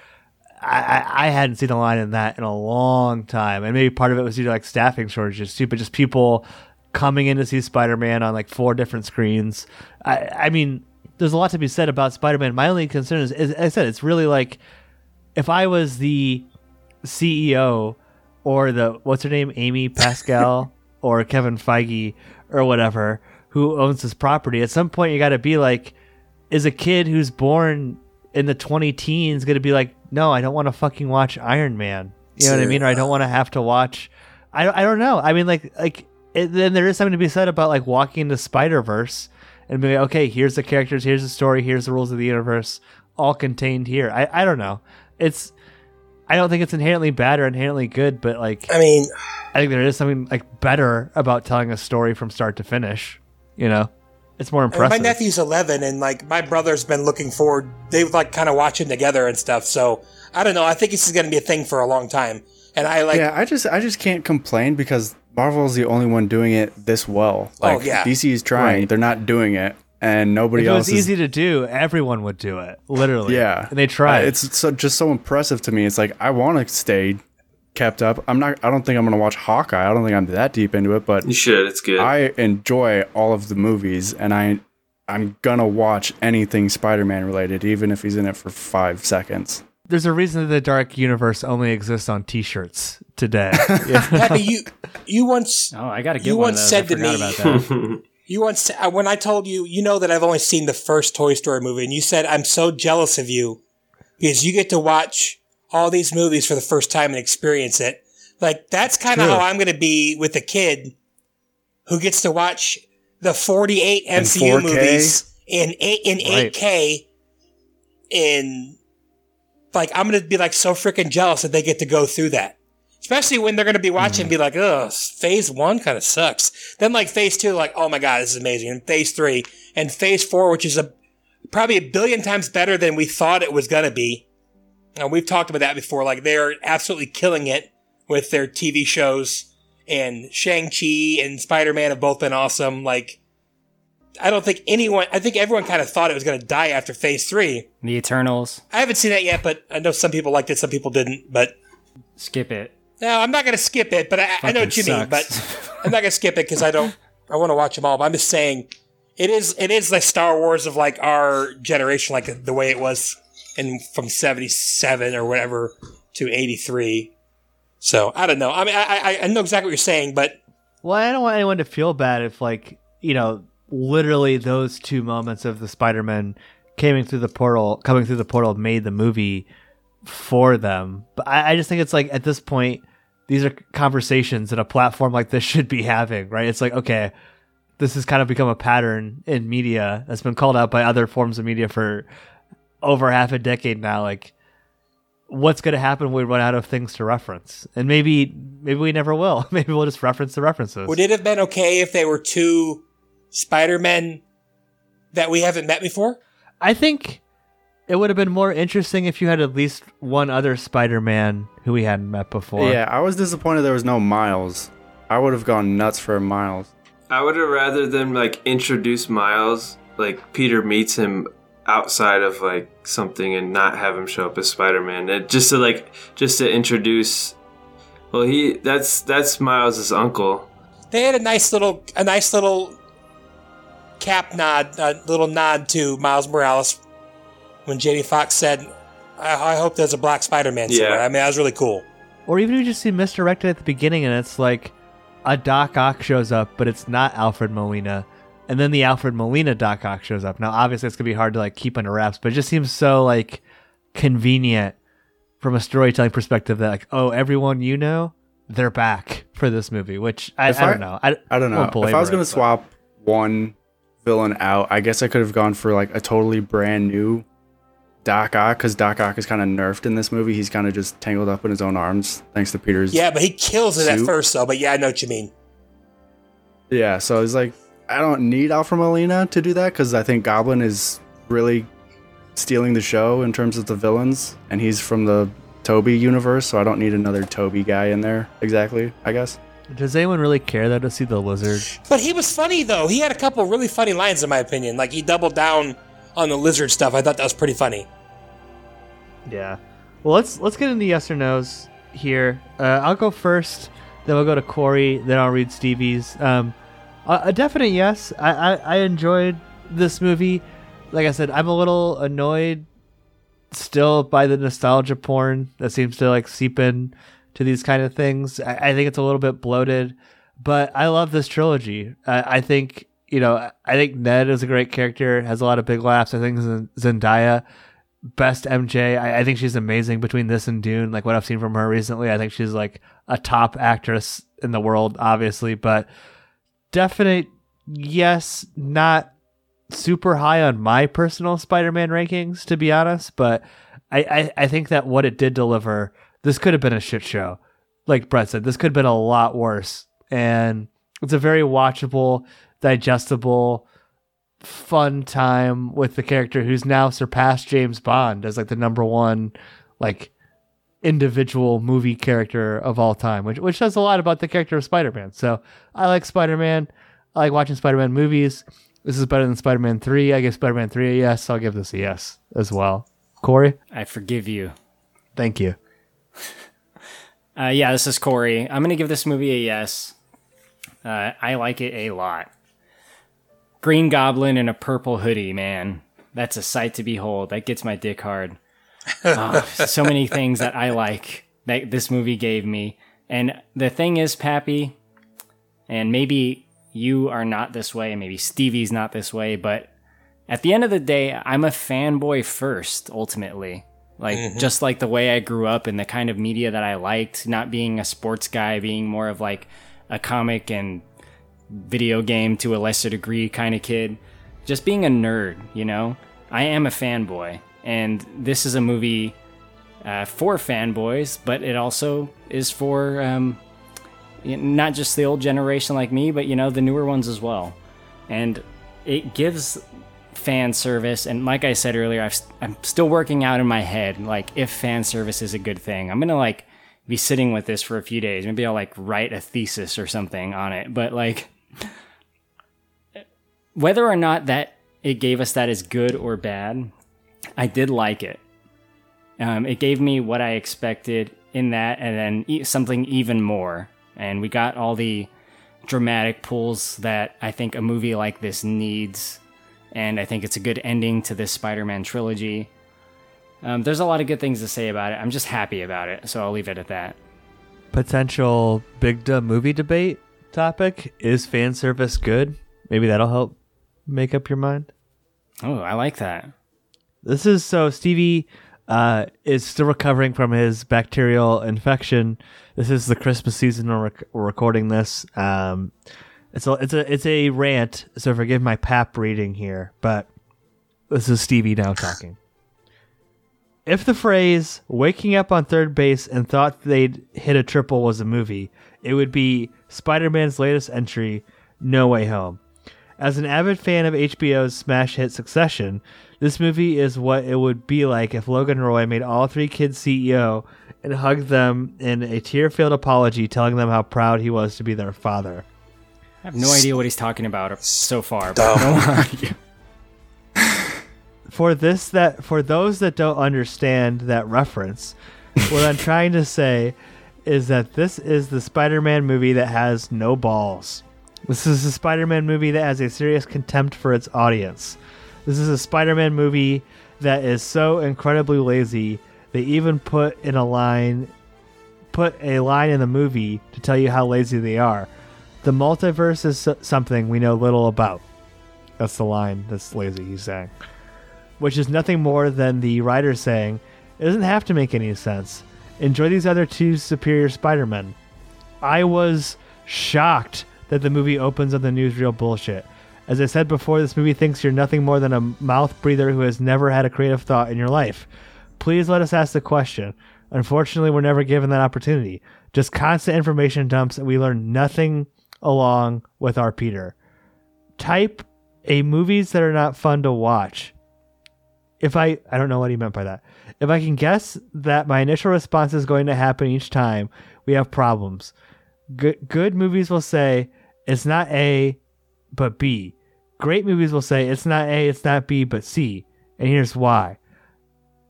I, I, hadn't seen a line in that in a long time, and maybe part of it was due to like staffing shortages too, but just people coming in to see Spider-Man on like four different screens. I, I mean, there's a lot to be said about Spider-Man. My only concern is, is, as I said, it's really like if I was the CEO or the what's her name, Amy Pascal or Kevin Feige or whatever, who owns this property. At some point, you got to be like, is a kid who's born in the 20 teens going to be like, no, I don't want to fucking watch Iron Man. You know what I mean? Or I don't want to have to watch. I, I don't know. I mean, like like it, then there is something to be said about like walking into Spider Verse and be like, okay, here's the characters, here's the story, here's the rules of the universe, all contained here. I I don't know. It's I don't think it's inherently bad or inherently good, but like I mean, I think there is something like better about telling a story from start to finish. You know, it's more I mean, impressive. my nephew's 11, and like my brother's been looking forward. They like kind of watching together and stuff. So I don't know. I think this is going to be a thing for a long time. And I like, yeah, I just I just can't complain because Marvel's the only one doing it this well. Oh, like Oh, yeah. DC is trying, Right. they're not doing it, and nobody if it else was is easy to do, everyone would do it. Literally. Yeah, And they tried. Uh, it's so, just so impressive to me. It's like I want to stay kept up. I'm not. I don't think I'm gonna watch Hawkeye. I don't think I'm that deep into it, but You should. It's good. I enjoy all of the movies, and I I'm gonna watch anything Spider-Man related, even if he's in it for five seconds. There's a reason that the Dark Universe only exists on T-shirts today. Yeah. Pappy, you you once Oh, I got to get You one of once those. said I to me- about that. you once uh, when I told you, you know that I've only seen the first Toy Story movie, and you said I'm so jealous of you because you get to watch all these movies for the first time and experience it. Like that's kind of how I'm going to be with a kid who gets to watch the 48 MCU 4K? movies in eight in Right. 8K. In like I'm going to be like so freaking jealous that they get to go through that. Especially when they're going to be watching and be like, ugh, phase one kind of sucks. Then like phase two, like, oh my God, this is amazing. And phase three and phase four, which is a probably a billion times better than we thought it was going to be. And we've talked about that before. Like they're absolutely killing it with their TV shows and Shang-Chi and Spider-Man have both been awesome. Like, I don't think anyone, I think everyone kind of thought it was going to die after phase three. the Eternals. I haven't seen that yet, but I know some people liked it, some people didn't. But Skip it. No, I'm not going to skip it, but I, I know what you Fucking mean. But. I'm not going to skip it because I don't. I want to watch them all. But I'm just saying, it is it is like Star Wars of like our generation, like the way it was in from '77 or whatever to '83. So I don't know. I mean, I, I I know exactly what you're saying, but well, I don't want anyone to feel bad if, like, you know, literally those two moments of the Spider-Man coming through the portal, coming through the portal, made the movie for them. But I, I just think it's like at this point, these are conversations that a platform like this should be having, right? It's like, okay, this has kind of become a pattern in media that's been called out by other forms of media for over half a decade now. Like, what's going to happen when we run out of things to reference? And maybe, maybe we never will. Maybe we'll just reference the references. would it have been okay if they were two Spider-Men that we haven't met before? I think it would have been more interesting if you had at least one other Spider-Man who we hadn't met before. Yeah, I was disappointed there was no Miles. I would have gone nuts for Miles. I would have rather them like introduce Miles, like Peter meets him outside of like something and not have him show up as Spider-Man. It, just to like just to introduce Well, he that's that's Miles's uncle. They had a nice little, a nice little cap nod, a little nod to Miles Morales when Jamie Foxx said, I, "I hope there's a Black Spider-Man." somewhere." Yeah. I mean, that was really cool. Or even if you just see misdirected at the beginning and it's like a Doc Ock shows up, but it's not Alfred Molina. And then the Alfred Molina Doc Ock shows up. Now, obviously, it's going to be hard to like keep under wraps, but it just seems so like convenient from a storytelling perspective that like, oh, everyone you know, they're back for this movie, which I, I I- don't know. I, I don't know. won't If I was gonna but- swap one villain out, I guess I could have gone for like a totally brand new Doc Ock because Doc Ock is kind of nerfed in this movie. He's kind of just tangled up in his own arms thanks to Peter's. Yeah, but he kills it at first, though. But yeah, I know what you mean. Yeah. So it's like I don't need Alfred Molina to do that because I think Goblin is really stealing the show in terms of the villains, and he's from the Tobey universe, so I don't need another Tobey guy in there. Exactly. I guess. Does anyone really care though to see the lizard? But he was funny though. He had a couple really funny lines, in my opinion. Like he doubled down on the lizard stuff. I thought that was pretty funny. Yeah. Well, let's let's get into yes or nos here. Uh, I'll go first. Then we'll go to Corey. Then I'll read Stevie's. Um, a, a definite yes. I, I I enjoyed this movie. Like I said, I'm a little annoyed still by the nostalgia porn that seems to like seep in to these kind of things. I, I think it's a little bit bloated, but I love this trilogy. I, I think you know I think Ned is a great character, has a lot of big laughs. I think Zendaya best MJ. I, I think she's amazing between this and Dune. Like what I've seen from her recently, I think she's like a top actress in the world, obviously, but definite yes, not super high on my personal Spider-Man rankings, to be honest. But I, I, I think that what it did deliver, this could have been a shit show. Like Brett said, this could have been a lot worse. And it's a very watchable, digestible, fun time with the character who's now surpassed James Bond as like the number one like individual movie character of all time, which which says a lot about the character of Spider-Man. So I like Spider-Man. I like watching Spider-Man movies. This is better than Spider-Man 3. I give Spider-Man 3 a yes. I'll give this a yes as well. Corey, I forgive you. thank you. Uh, yeah, this is Corey. I'm gonna give this movie a yes. Uh, I like it a lot. Green Goblin in a purple hoodie, man. That's a sight to behold. That gets my dick hard. Oh, so many things that I like that this movie gave me. And the thing is, Pappy, and maybe you are not this way, and maybe Stevie's not this way, but at the end of the day, I'm a fanboy first, ultimately. Like, mm-hmm. just like the way I grew up and the kind of media that I liked, not being a sports guy, being more of like a comic and video game to a lesser degree kind of kid. Just being a nerd, you know? I am a fanboy. And this is a movie uh, for fanboys, but it also is for um, not just the old generation like me, but, you know, the newer ones as well. And it gives fan service. And like I said earlier, I've, I'm still working out in my head, like, if fan service is a good thing. I'm to, like, be sitting with this for a few days. Maybe I'll like write a thesis or something on it. But like whether or not that it gave us that is good or bad, I did like it. Um, it gave me what I expected in that, and then e- something even more. And we got all the dramatic pulls that I think a movie like this needs. And I think it's a good ending to this Spider Man trilogy. Um, there's a lot of good things to say about it. I'm just happy about it, so I'll leave it at that. Potential big movie debate topic is fan service good? Maybe that'll help make up your mind. Oh, I like that. This is so Stevie uh, is still recovering from his bacterial infection. This is the Christmas season. We're, rec- we're recording this. Um, it's a it's a it's a rant. So forgive my pap reading here, but this is Stevie now talking. If the phrase "waking up on third base and thought they'd hit a triple" was a movie, it would be Spider-Man's latest entry, No Way Home. As an avid fan of HBO's smash hit Succession, this movie is what it would be like if Logan Roy made all three kids CEO and hugged them in a tear-filled apology, telling them how proud he was to be their father. I have no idea what he's talking about so far. But go for this that for those that don't understand that reference, what I'm trying to say is that this is the Spider-Man movie that has no balls. This is a Spider-Man movie that has a serious contempt for its audience. This is a Spider-Man movie that is so incredibly lazy they even put in a line put a line in the movie to tell you how lazy they are. The multiverse is something we know little about. That's the line that's lazy he's saying. Which is nothing more than the writer saying, it doesn't have to make any sense. Enjoy these other two superior Spider-Men. I was shocked that the movie opens on the newsreel bullshit. As I said before, this movie thinks you're nothing more than a mouth breather who has never had a creative thought in your life. Please let us ask the question. Unfortunately, we're never given that opportunity. Just constant information dumps, and we learn nothing along with our Peter. Type a movies that are not fun to watch. If I I don't know what he meant by that. If I can guess that my initial response is going to happen each time, we have problems. Good good movies will say it's not A but B. Great movies will say it's not A, it's not B, but C. And here's why.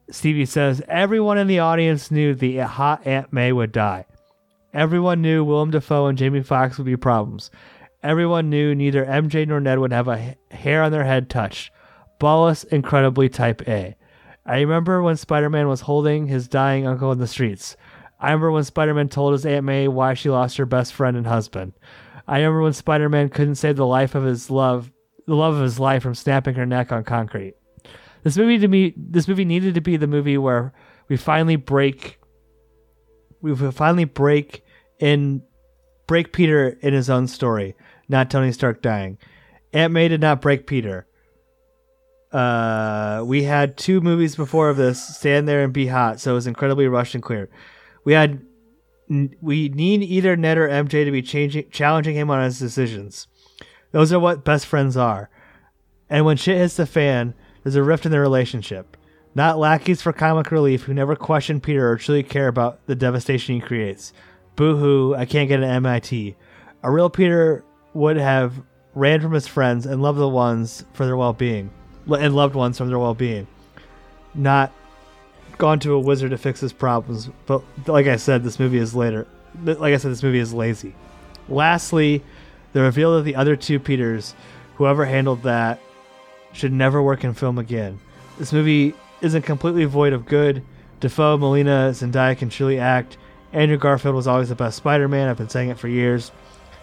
Stevie says everyone in the audience knew the hot Aunt May would die. Everyone knew Willem Dafoe and Jamie Foxx would be problems. Everyone knew neither MJ nor Ned would have a hair on their head touched. Ballas, incredibly type A. I remember when Spider Man was holding his dying uncle in the streets. I remember when Spider Man told his Aunt May why she lost her best friend and husband. I remember when Spider Man couldn't save the life of his love, the love of his life from snapping her neck on concrete. This movie to me, this movie needed to be the movie where we finally break, we finally break in, break Peter in his own story, not Tony Stark dying. Aunt May did not break Peter. Uh, we had two movies before of this, Stand There and Be Hot, so it was incredibly rushed and clear. We had, we need either Ned or MJ to be changing, challenging him on his decisions. Those are what best friends are. And when shit hits the fan, there's a rift in their relationship. Not lackeys for comic relief who never question Peter or truly care about the devastation he creates. Boo hoo, I can't get an MIT. A real Peter would have ran from his friends and loved the ones for their well being. And loved ones from their well being. Not gone to a wizard to fix his problems. But like I said, this movie is later. Like I said, this movie is lazy. Lastly, the reveal of the other two Peters, whoever handled that, should never work in film again. This movie isn't completely void of good. Dafoe, Molina, Zendaya can truly act. Andrew Garfield was always the best Spider-Man. I've been saying it for years.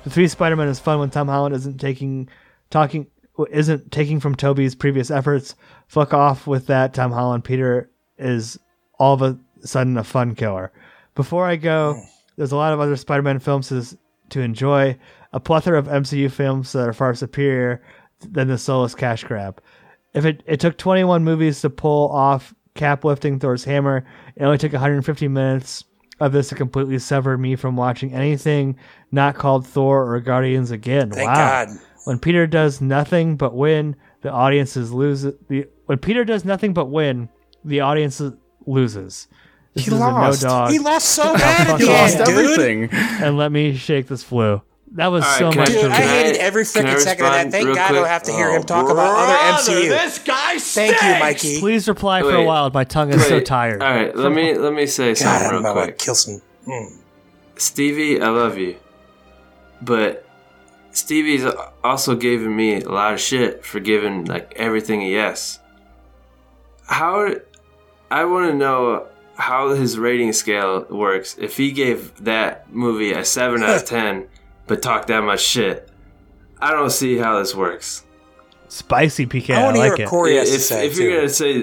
The three Spider-Man is fun when Tom Holland isn't taking talking isn't taking from Tobey's previous efforts. Fuck off with that. Tom Holland Peter is all of a sudden a fun killer. Before I go, hmm. there's a lot of other Spider-Man films to, to enjoy. A plethora of MCU films that are far superior than the soulless cash grab. If it, it took 21 movies to pull off cap lifting Thor's hammer, it only took 150 minutes of this to completely sever me from watching anything not called Thor or Guardians again. Thank wow. God. When Peter does nothing but win, the audiences lose. The when Peter does nothing but win, the audience loses. This He lost. a no dog. He lost so bad He lost everything. and let me shake this flu. That was All right, so can I- much. Dude, to I hated every can freaking second of that. Thank real God I don't have to hear him Oh, talk about other MCU. This guy Thank you, Mikey. Please reply for a while. My tongue is so tired. All right, let me let me say God, something I don't know real quick. kill some. Hmm. Stevie, I love you, but Stevie's also giving me a lot of shit for giving like everything a yes. How I want to know how his rating scale works. If he gave that movie a seven out of ten, but talked that much shit, I don't see how this works. Spicy PK. I I, want hear like it. Corey has to if, say if you're gonna say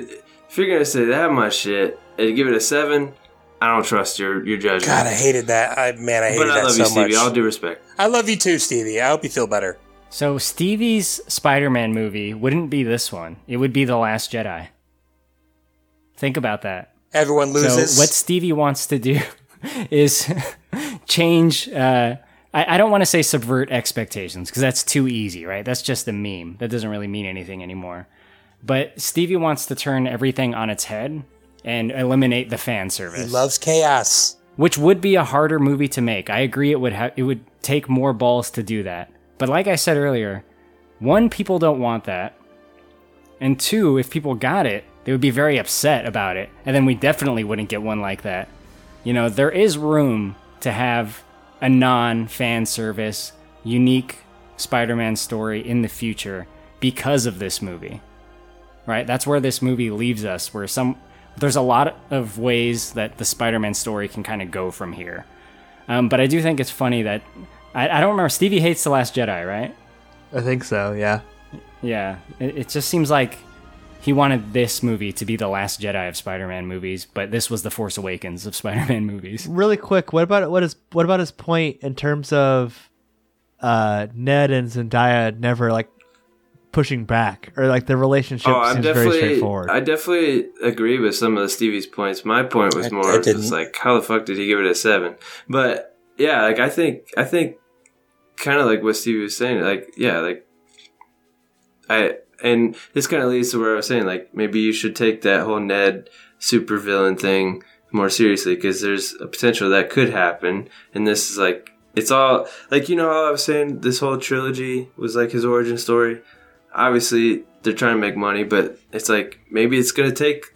if you're gonna say that much shit and give it a seven, I don't trust your your judgment. God, I hated that. I man, I hated that. but I that love so you, Stevie. much. All due respect. I love you too, Stevie. I hope you feel better. So Stevie's Spider-Man movie wouldn't be this one. It would be The Last Jedi. Think about that. Everyone loses. So what Stevie wants to do is change. Uh, I, I don't want to say subvert expectations because that's too easy, right? That's just a meme. That doesn't really mean anything anymore. But Stevie wants to turn everything on its head and eliminate the fan service. he loves chaos. which would be a harder movie to make. I agree. It would ha- it would take more balls to do that. But like I said earlier, one, people don't want that, and two, if people got it, they would be very upset about it, and then we definitely wouldn't get one like that. You know, there is room to have a non fan service, unique Spider Man story in the future because of this movie. Right? That's where this movie leaves us, where some. There's a lot of ways that the Spider Man story can kind of go from here. Um, but I do think it's funny that. I, I don't remember. Stevie hates The Last Jedi, right? I think so. Yeah. Yeah. It, it just seems like he wanted this movie to be the last Jedi of Spider-Man movies, but this was the Force Awakens of Spider-Man movies. Really quick, what about what is what about his point in terms of uh, Ned and Zendaya never like pushing back or like the relationship Oh, I'm seems very definitely, straightforward. I definitely agree with some of the Stevie's points. My point was I- more I just like, how the fuck did he give it a seven? But yeah, like I think, I think, kind of like what Stevie was saying. Like, yeah, like I, and this kind of leads to where I was saying, like maybe you should take that whole Ned supervillain thing more seriously because there's a potential that could happen, and this is like. It's all like you know how I was saying this whole trilogy was like his origin story obviously they're trying to make money, but it's like maybe it's gonna take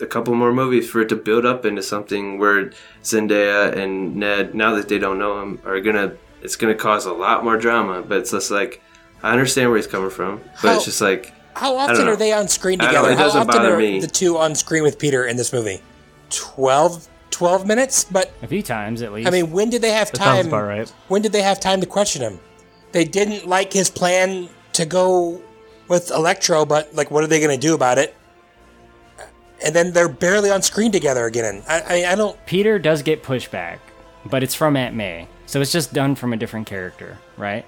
a couple more movies for it to build up into something where Zendaya and Ned, now that they don't know him, are gonna it's gonna cause a lot more drama. But it's just like I understand where he's coming from, but How- it's just like How don't often know. are they on screen together? it How doesn't often bother are me. the two on screen with Peter in this movie? 12, 12 minutes? But A few times at least. I mean, when did they have that sounds time? about right. When did they have time to question him? They didn't like his plan to go with Electro, but like, what are they going to do about it? And then they're barely on screen together again. I, I, I don't. Peter does get pushback, but it's from Aunt May, so it's just done from a different character, right?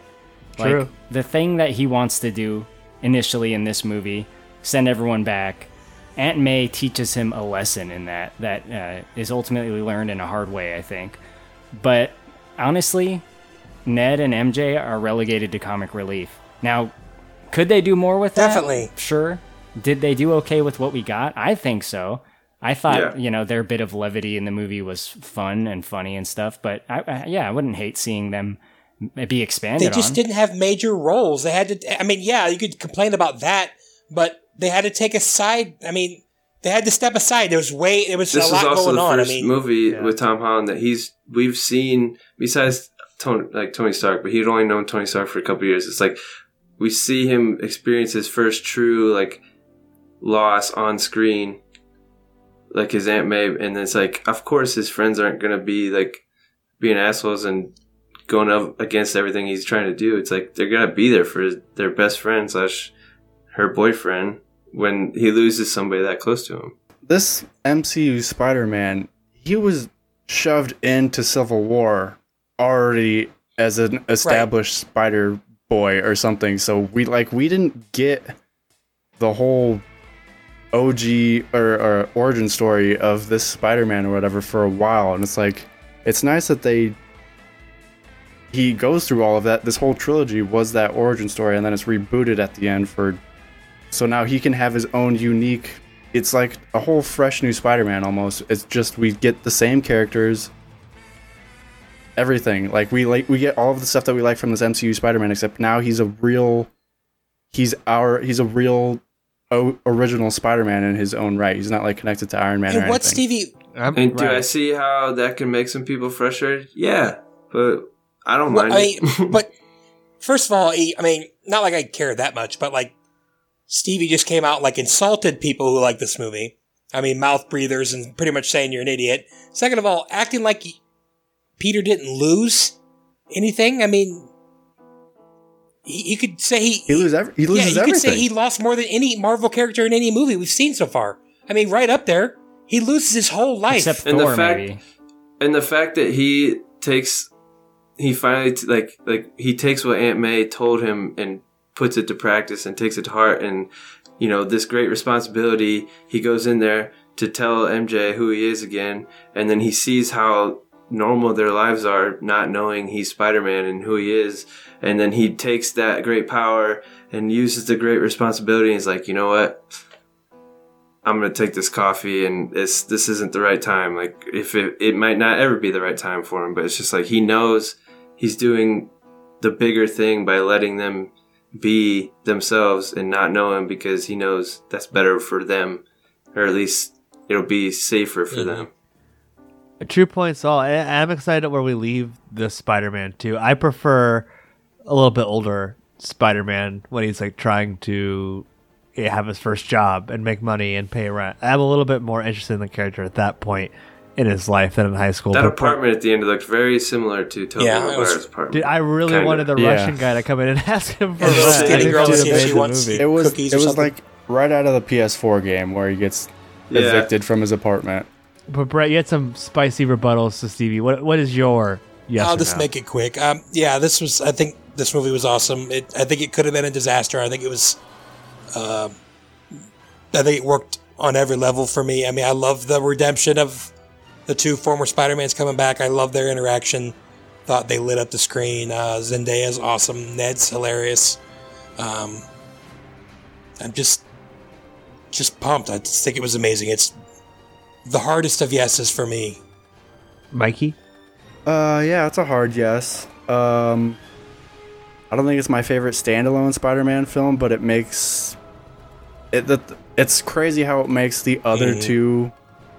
True. Like the thing that he wants to do initially in this movie, send everyone back. Aunt May teaches him a lesson in that that uh, is ultimately learned in a hard way, I think. But honestly, Ned and MJ are relegated to comic relief. Now, could they do more with that? Definitely. Sure. Did they do okay with what we got? I think so. I thought, Yeah. you know, their bit of levity in the movie was fun and funny and stuff, but I, I, yeah, I wouldn't hate seeing them be expanded They just on. didn't have major roles. They had to. I mean, yeah, you could complain about that, but they had to take a side. I mean, they had to step aside. There was way. There was this a is lot also going the on. I first mean, movie with Tom Holland that he's we've seen besides Tony like Tony Stark, but he'd only known Tony Stark for a couple years. It's like we see him experience his first true like loss on screen, like his Aunt May, and it's like of course his friends aren't gonna be like being assholes and going up against everything he's trying to do. It's like they're gonna be there for his, their best friend slash her boyfriend when he loses somebody that close to him. this MCU Spider-Man, he was shoved into Civil War already as an established Spider Boy or something. So we like we didn't get the whole OG or, or origin story of this Spider-Man or whatever for a while, and it's like it's nice that they he goes through all of that. This whole trilogy was that origin story, and then it's rebooted at the end for so now he can have his own unique. It's like a whole fresh new Spider-Man almost. It's just we get the same characters, everything. Like we like we get all of the stuff that we like from this MCU Spider-Man, except now he's a real. He's our. He's a real. O- original Spider-Man in his own right. He's not like connected to Iron Man or and what anything. Stevie? I'm- And do I see how that can make some people frustrated? Yeah, but I don't Well, mind. I mean, but first of all, he, I mean, not like I care that much, but like Stevie just came out like insulted people who like this movie. I mean, mouth breathers and pretty much saying you're an idiot. Second of all, acting like he, Peter didn't lose anything. I mean, he, you could say he He loses. Every, he yeah, you everything. could say he lost more than any Marvel character in any movie we've seen so far. I mean, right up there. He loses his whole life. Except And the fact- maybe. and the fact that he takes, he finally t- like like he takes what Aunt May told him and puts it to practice and takes it to heart, and you know this great responsibility. He goes in there to tell MJ who he is again, and then he sees how normal their lives are, not knowing he's Spider Man and who he is, and then he takes that great power and uses the great responsibility. And he's like, you know what? I'm gonna take this coffee and it's this isn't the right time. Like if it it might not ever be the right time for him, but it's just like he knows he's doing the bigger thing by letting them be themselves and not know him because he knows that's better for them, or at least it'll be safer for mm-hmm. them. True points all. I, I'm excited where we leave the Spider-Man too. I prefer a little bit older Spider-Man when he's like trying to yeah, have his first job and make money and pay rent. I'm a little bit more interested in the character at that point in his life than in high school. That But- apartment at the end looked very similar to Tobey Yeah, Maguire's apartment. Dude, I really Kinda. wanted the Yeah. Russian guy to come in and ask him for And the rent. skinny I think girl that to would've see if made she the wants- movie. It was Cookies it was like right out of the PS4 game where he gets Yeah. evicted from his apartment. But Brett, you had some spicy rebuttals to Stevie. What what is your yes? I'll just no? make it quick. Um, yeah, this was. I think this movie was awesome. It, I think it could have been a disaster. I think it was. Um, I think it worked on every level for me. I mean, I love the redemption of the two former Spider-Mans coming back. I love their interaction. Thought they lit up the screen. Uh, Zendaya's awesome. Ned's hilarious. Um, I'm just, just pumped. I just think it was amazing. It's the hardest of yeses for me. Mikey. Uh, yeah, it's a hard yes. Um, I don't think it's my favorite standalone Spider-Man film, but it makes it. The, it's crazy how it makes the other Mhm. two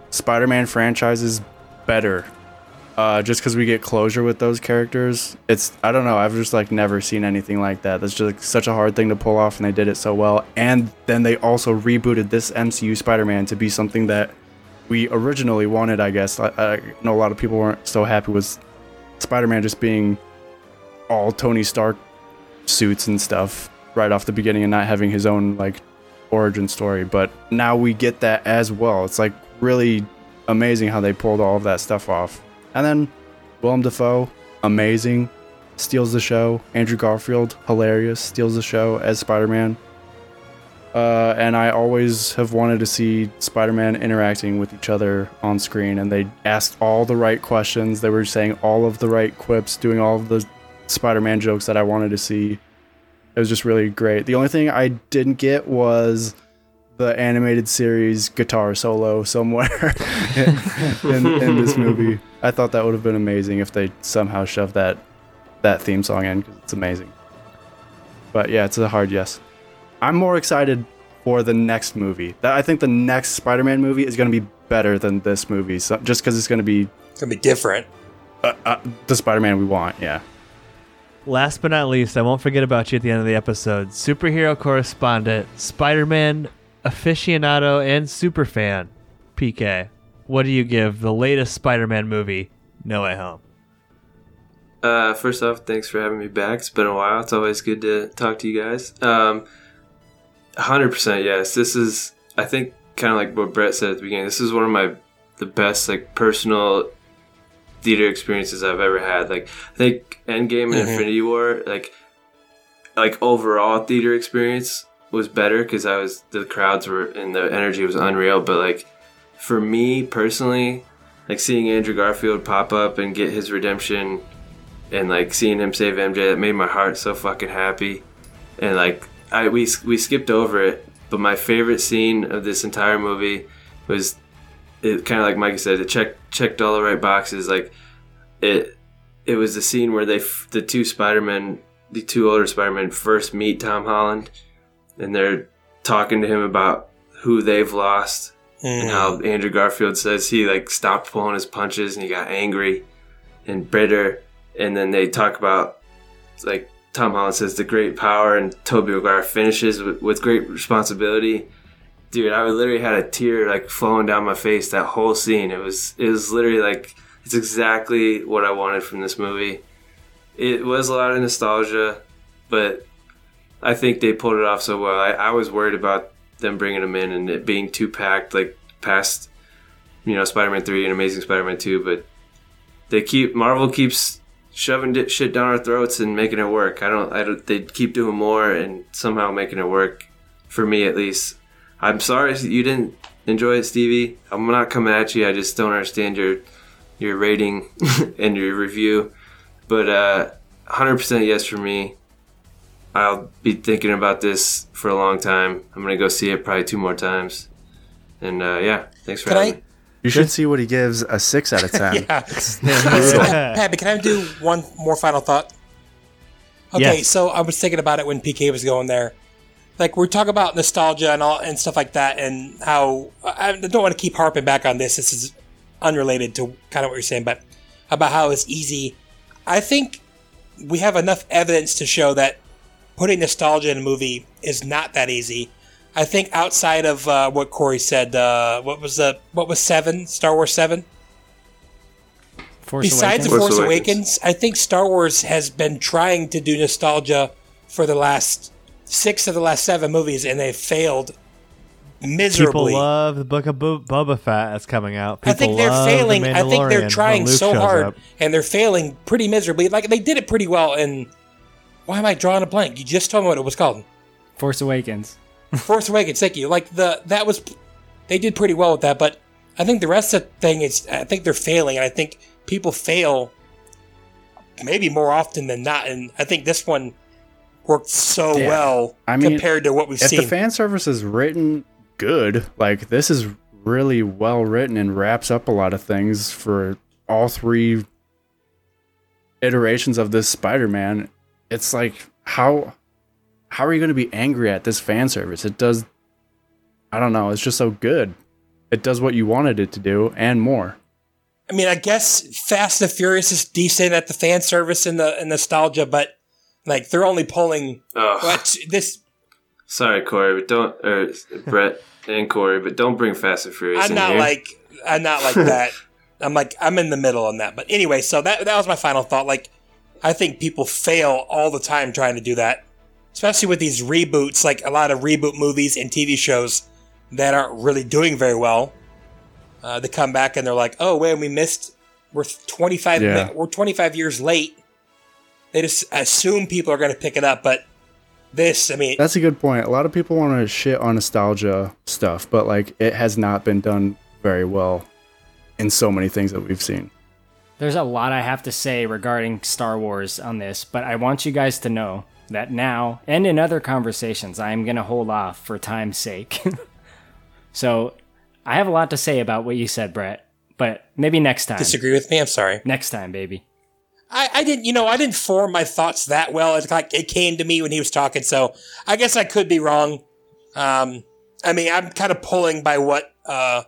Spider-Man franchises better. Uh, just because we get closure with those characters, it's I don't know. I've just like never seen anything like that. That's just like, such a hard thing to pull off, and they did it so well. And then they also rebooted this MCU Spider-Man to be something that we originally wanted. I guess I, I know a lot of people weren't so happy with Spider-Man just being all Tony Stark suits and stuff right off the beginning and not having his own like origin story. But now we get that as well. It's like really amazing how they pulled all of that stuff off. And then Willem Dafoe, amazing, steals the show. Andrew Garfield, hilarious, steals the show as Spider-Man. Uh, and I always have wanted to see Spider-Man interacting with each other on screen, and they asked all the right questions. They were saying all of the right quips, doing all of the Spider-Man jokes that I wanted to see. It was just really great. The only thing I didn't get was the animated series guitar solo somewhere in, in this movie. I thought that would have been amazing if they somehow shoved that that theme song in because it's amazing. But yeah, it's a hard yes. I'm more excited for the next movie. That I think the next Spider-Man movie is going to be better than this movie, so, just because it's going to be It's gonna be different. uh, uh, the Spider-Man we want. Yeah. Last but not least, I won't forget about you at the end of the episode. Superhero correspondent, Spider-Man aficionado, and superfan, PK. What do you give the latest Spider-Man movie, No Way Home? Uh, first off, thanks for having me back. It's been a while. It's always good to talk to you guys. Um, 100% yes. This is, I think, kind of like what Brett said at the beginning. This is one of my the best like personal theater experiences I've ever had. Like I think Endgame and Mhm. Infinity War, like like overall theater experience was better because I was the crowds were and the energy was unreal. But like for me personally, like seeing Andrew Garfield pop up and get his redemption and like seeing him save MJ that made my heart so fucking happy. And like I we we skipped over it, but my favorite scene of this entire movie was it kind of like Mikey said, it checked checked all the right boxes. Like it it was the scene where they the two Spider-Men, the two older Spider-Men first meet Tom Holland and they're talking to him about who they've lost and how mm. Andrew Garfield says he like stopped pulling his punches and he got angry and bitter. And then they talk about like Tom Holland says the great power and Tobey Maguire finishes with, with great responsibility. Dude, I literally had a tear like flowing down my face that whole scene. It was it was literally like it's exactly what I wanted from this movie. It was a lot of nostalgia, but I think they pulled it off so well. I, I was worried about them bringing him in and it being too packed, like past, you know, Spider-Man three and Amazing Spider-Man two. But they keep Marvel keeps shoving shit down our throats and making it work. I don't. I don't. They keep doing more and somehow making it work. For me, at least. I'm sorry you didn't enjoy it, Stevie. I'm not coming at you. I just don't understand your your rating and your review. But uh, 100% yes for me. I'll be thinking about this for a long time. I'm gonna go see it probably two more times. And uh, yeah, thanks for Can having I- me. You should see what he gives a six out of ten. Yeah. Pappy, can I do one more final thought? Okay, Yes. so I was thinking about it when PK was going there. Like we're talking about nostalgia and all and stuff like that, and how I I don't want to keep harping back on this. This is unrelated to kind of what you're saying, but about how it's easy. I think we have enough evidence to show that putting nostalgia in a movie is not that easy. I think outside of uh, what Corey said, uh, what was the what was seven Star Wars seven? Force Besides Awakens. the Force Force Awakens. Awakens, I think Star Wars has been trying to do nostalgia for the last six of the last seven movies, and they've failed People love the Book of Bo- Boba Fett that's coming out. People I think they're love The failing. I think they're trying so hard, up. and they're failing pretty miserably. Like they did it pretty well And Why am I drawing a blank? You just told me what it was called. Force Awakens. Force Awakens. Thank you. Like the that was, they did pretty well with that. But I think the rest of the thing is, I think they're failing, and I think people fail maybe more often than not. And I think this one worked so Yeah. well I mean, compared to what we've if seen. the fan service is written good, like this is really well written and wraps up a lot of things for all three iterations of this Spider-Man. It's like how how are you going to be angry at this fan service? It does I don't know, it's just so good. It does what you wanted it to do and more. I mean, I guess Fast and Furious is decent at the fan service and the and nostalgia, but like they're only pulling Oh, what this. sorry, Corey, but don't or Brett and Corey, but don't bring Fast and Furious. I'm in not here. like I'm not like that. I'm like I'm in the middle on that. But anyway, so that that was my final thought. Like, I think people fail all the time trying to do that, especially with these reboots. Like a lot of reboot movies and TV shows that aren't really doing very well. Uh, they come back and they're like, "Oh, wait, we missed. We're 25. Yeah. We're 25 years late." They just assume people are going to pick it up, but this, I mean, That's a good point. A lot of people want to shit on nostalgia stuff, but like it has not been done very well in so many things that we've seen. There's a lot I have to say regarding Star Wars on this, but I want you guys to know that now and in other conversations, I am going to hold off for time's sake. so I have a lot to say about what you said, Brett, but maybe next time. disagree with me. I'm sorry. Next time, baby. I, I didn't, you know, I didn't form my thoughts that well. It's like it came to me when he was talking, so I guess I could be wrong. Um, I mean, I'm kind of pulling by what uh,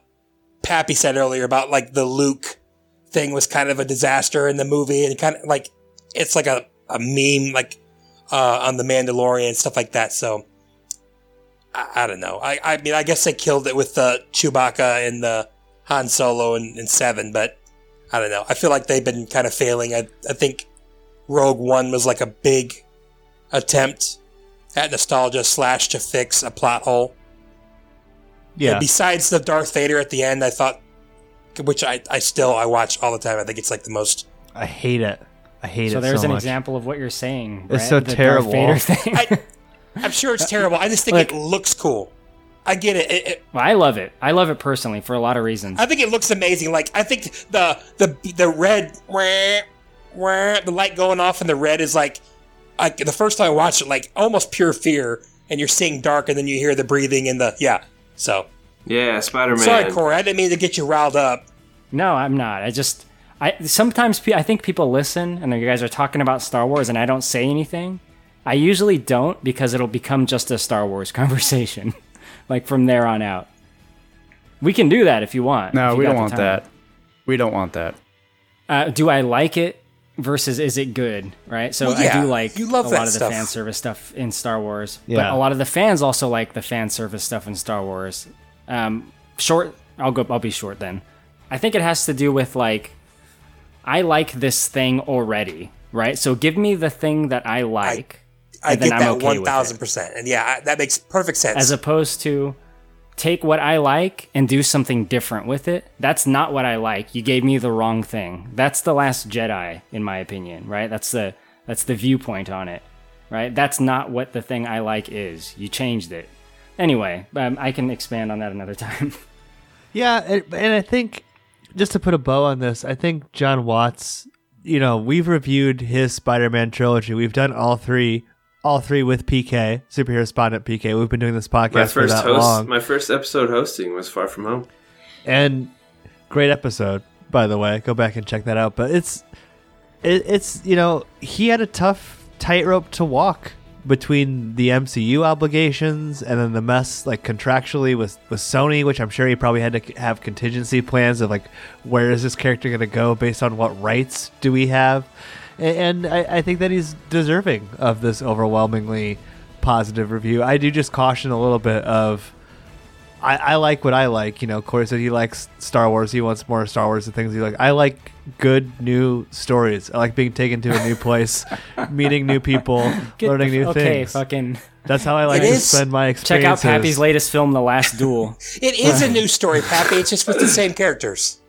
Pappy said earlier about like the Luke thing was kind of a disaster in the movie, and kind of like it's like a, a meme, like uh, on the Mandalorian and stuff like that. So I, I don't know. I, I mean, I guess they killed it with the Chewbacca and the Han Solo and, and Seven, but I don't know. I feel like they've been kind of failing. I, I think Rogue One was like a big attempt at nostalgia slash to fix a plot hole. Yeah. And besides the Darth Vader at the end, I thought, which I, I still I watch all the time. I think it's like the most. I hate it. I hate So it there's so an much. example of what you're saying. It's Brett, so the Darth terrible. Vader thing. I, I'm sure it's terrible. I just think Look- it looks cool. I get it. It- it- well, I love it. I love it personally for a lot of reasons. I think it looks amazing. Like I think the the the red, wah, wah, the light going off and the red is like, like the first time I watched it, like almost pure fear. And you're seeing dark, and then you hear the breathing and the yeah. So Yeah, Spider Man. sorry, Corey. I didn't mean to get you riled up. No, I'm not. I just I sometimes pe- I think people listen and you guys are talking about Star Wars and I don't say anything. I usually don't because it'll become just a Star Wars conversation, like from there on out. We can do that if you want. No, you we don't want time. that. We don't want that. Uh, do I like it versus is it good? Right. So Well, I do like you love a lot of the fan service stuff in Star Wars, but Yeah. a lot of the fans also like the fan service stuff in Star Wars. Um, short. I'll go. I'll be short then. I think it has to do with like I like this thing already, right? So give me the thing that I like. I and then get I'm that okay one with it. thousand percent, and yeah, I, that makes perfect sense. as opposed to take what I like and do something different with it. That's not what I like. You gave me the wrong thing. That's the last Jedi in my opinion, right? That's the that's the viewpoint on it, right? That's not what the thing I like is. You changed it. Anyway, um, I can expand on that another time. Yeah, and, and I think just to put a bow on this, I think Jon Watts. You know, we've reviewed his Spider-Man trilogy. We've done all three, all three with PK, superhero respondent PK. We've been doing this podcast my for first that host, long, my first episode hosting was Far From Home. and great episode, by the way. Go back and check that out. But it's, it, it's you know, he had a tough tightrope to walk between the MCU obligations and then the mess like contractually with with Sony, which I'm sure he probably had to have contingency plans of like where is this character going to go based on what rights do we have, and I, I think that he's deserving of this overwhelmingly positive review. I do just caution a little bit of. I, I like what I like. You know, Corey said he likes Star Wars. He wants more Star Wars and things he like. I like good new stories. I like being taken to a new place, meeting new people, Get learning the- new okay, things. fucking That's how I like It to is- spend my check out Pappy's latest film, The Last Duel. It is a new story, Pappy. It's just with the same characters.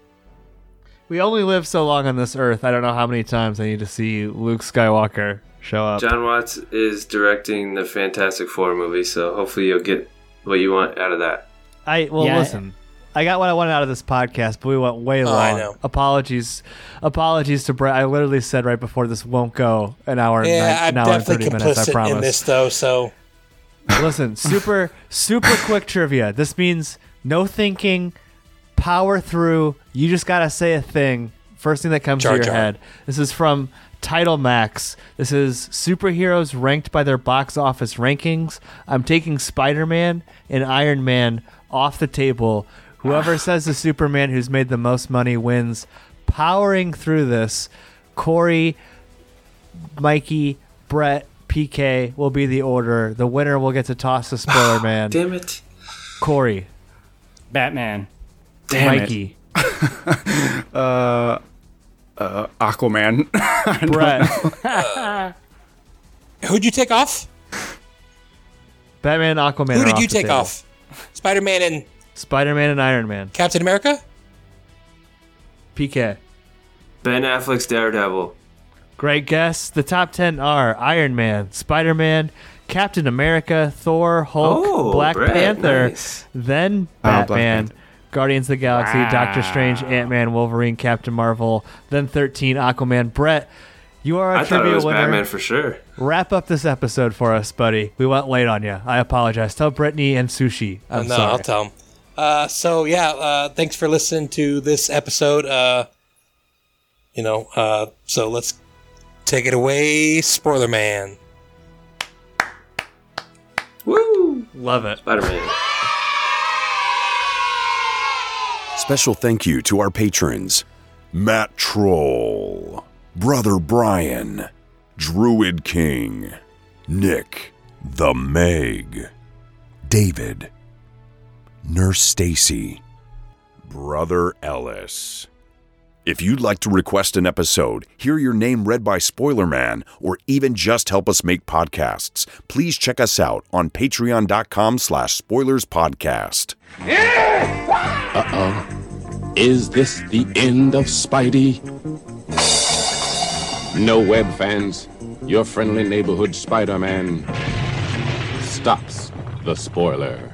We only live so long on this earth. I don't know how many times I need to see Luke Skywalker show up. Jon Watts is directing the Fantastic Four movie, so hopefully you'll get what you want out of that. I well Yeah. listen. I got what I wanted out of this podcast, but we went way long. Oh, I know. Apologies, apologies to Brett. I literally said right before this won't go an hour, and Yeah, nine, I'm an hour and definitely thirty minutes. I complicit promise. in this, though. So Listen, super super quick trivia. This means no thinking, power through. You just gotta say a thing. First thing that comes Jar to your head. This is from Title Max. This is superheroes ranked by their box office rankings. I'm taking Spider Man and Iron Man off the table. Whoever says the Superman who's made the most money wins. Powering through this, Corey, Mikey, Brett, PK will be the order. The winner will get to toss the spoiler man. Damn it. Corey, Batman. Damn it. uh, Aquaman. Brett, who'd you take off? Batman, Aquaman. Who did off you take table. off? Spider Man and Spider Man and Iron Man. Captain America? PK. Ben Affleck's Daredevil. Great guess. The top 10 are Iron Man, Spider Man, Captain America, Thor, Hulk, Oh, Black Brett, Panther, nice. then Oh, Black Batman, Panther. Guardians of the Galaxy, Doctor Strange, Ant Man, Wolverine, Captain Marvel, then 13, Aquaman. Brett, you are a I thought it trivia was winner. Batman for sure. Wrap up this episode for us, buddy. We went late on you. I apologize. Tell Brittany and Sushi. I'm no, sorry. I'll tell them. Uh, so yeah, uh, thanks for listening to this episode. Uh, you know, uh, so let's take it away, Spoiler Man. Woo! Love it. Spider Man. Special thank you to our patrons Matt Troll, Brother Brian, Druid King, Nick, The Meg, David, Nurse Stacy, Brother Ellis. If you'd like to request an episode, hear your name read by Spoiler Man, or even just help us make podcasts, please check us out on patreon.com slash spoilers podcast. Is this the end of Spidey? No web fans. Your friendly neighborhood Spider Man stops the spoiler.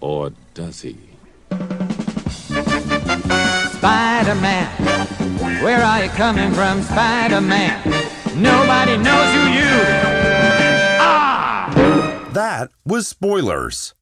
Or does he? Spider Man, where are you coming from, Spider Man? Nobody knows who you are. That was Spoilers,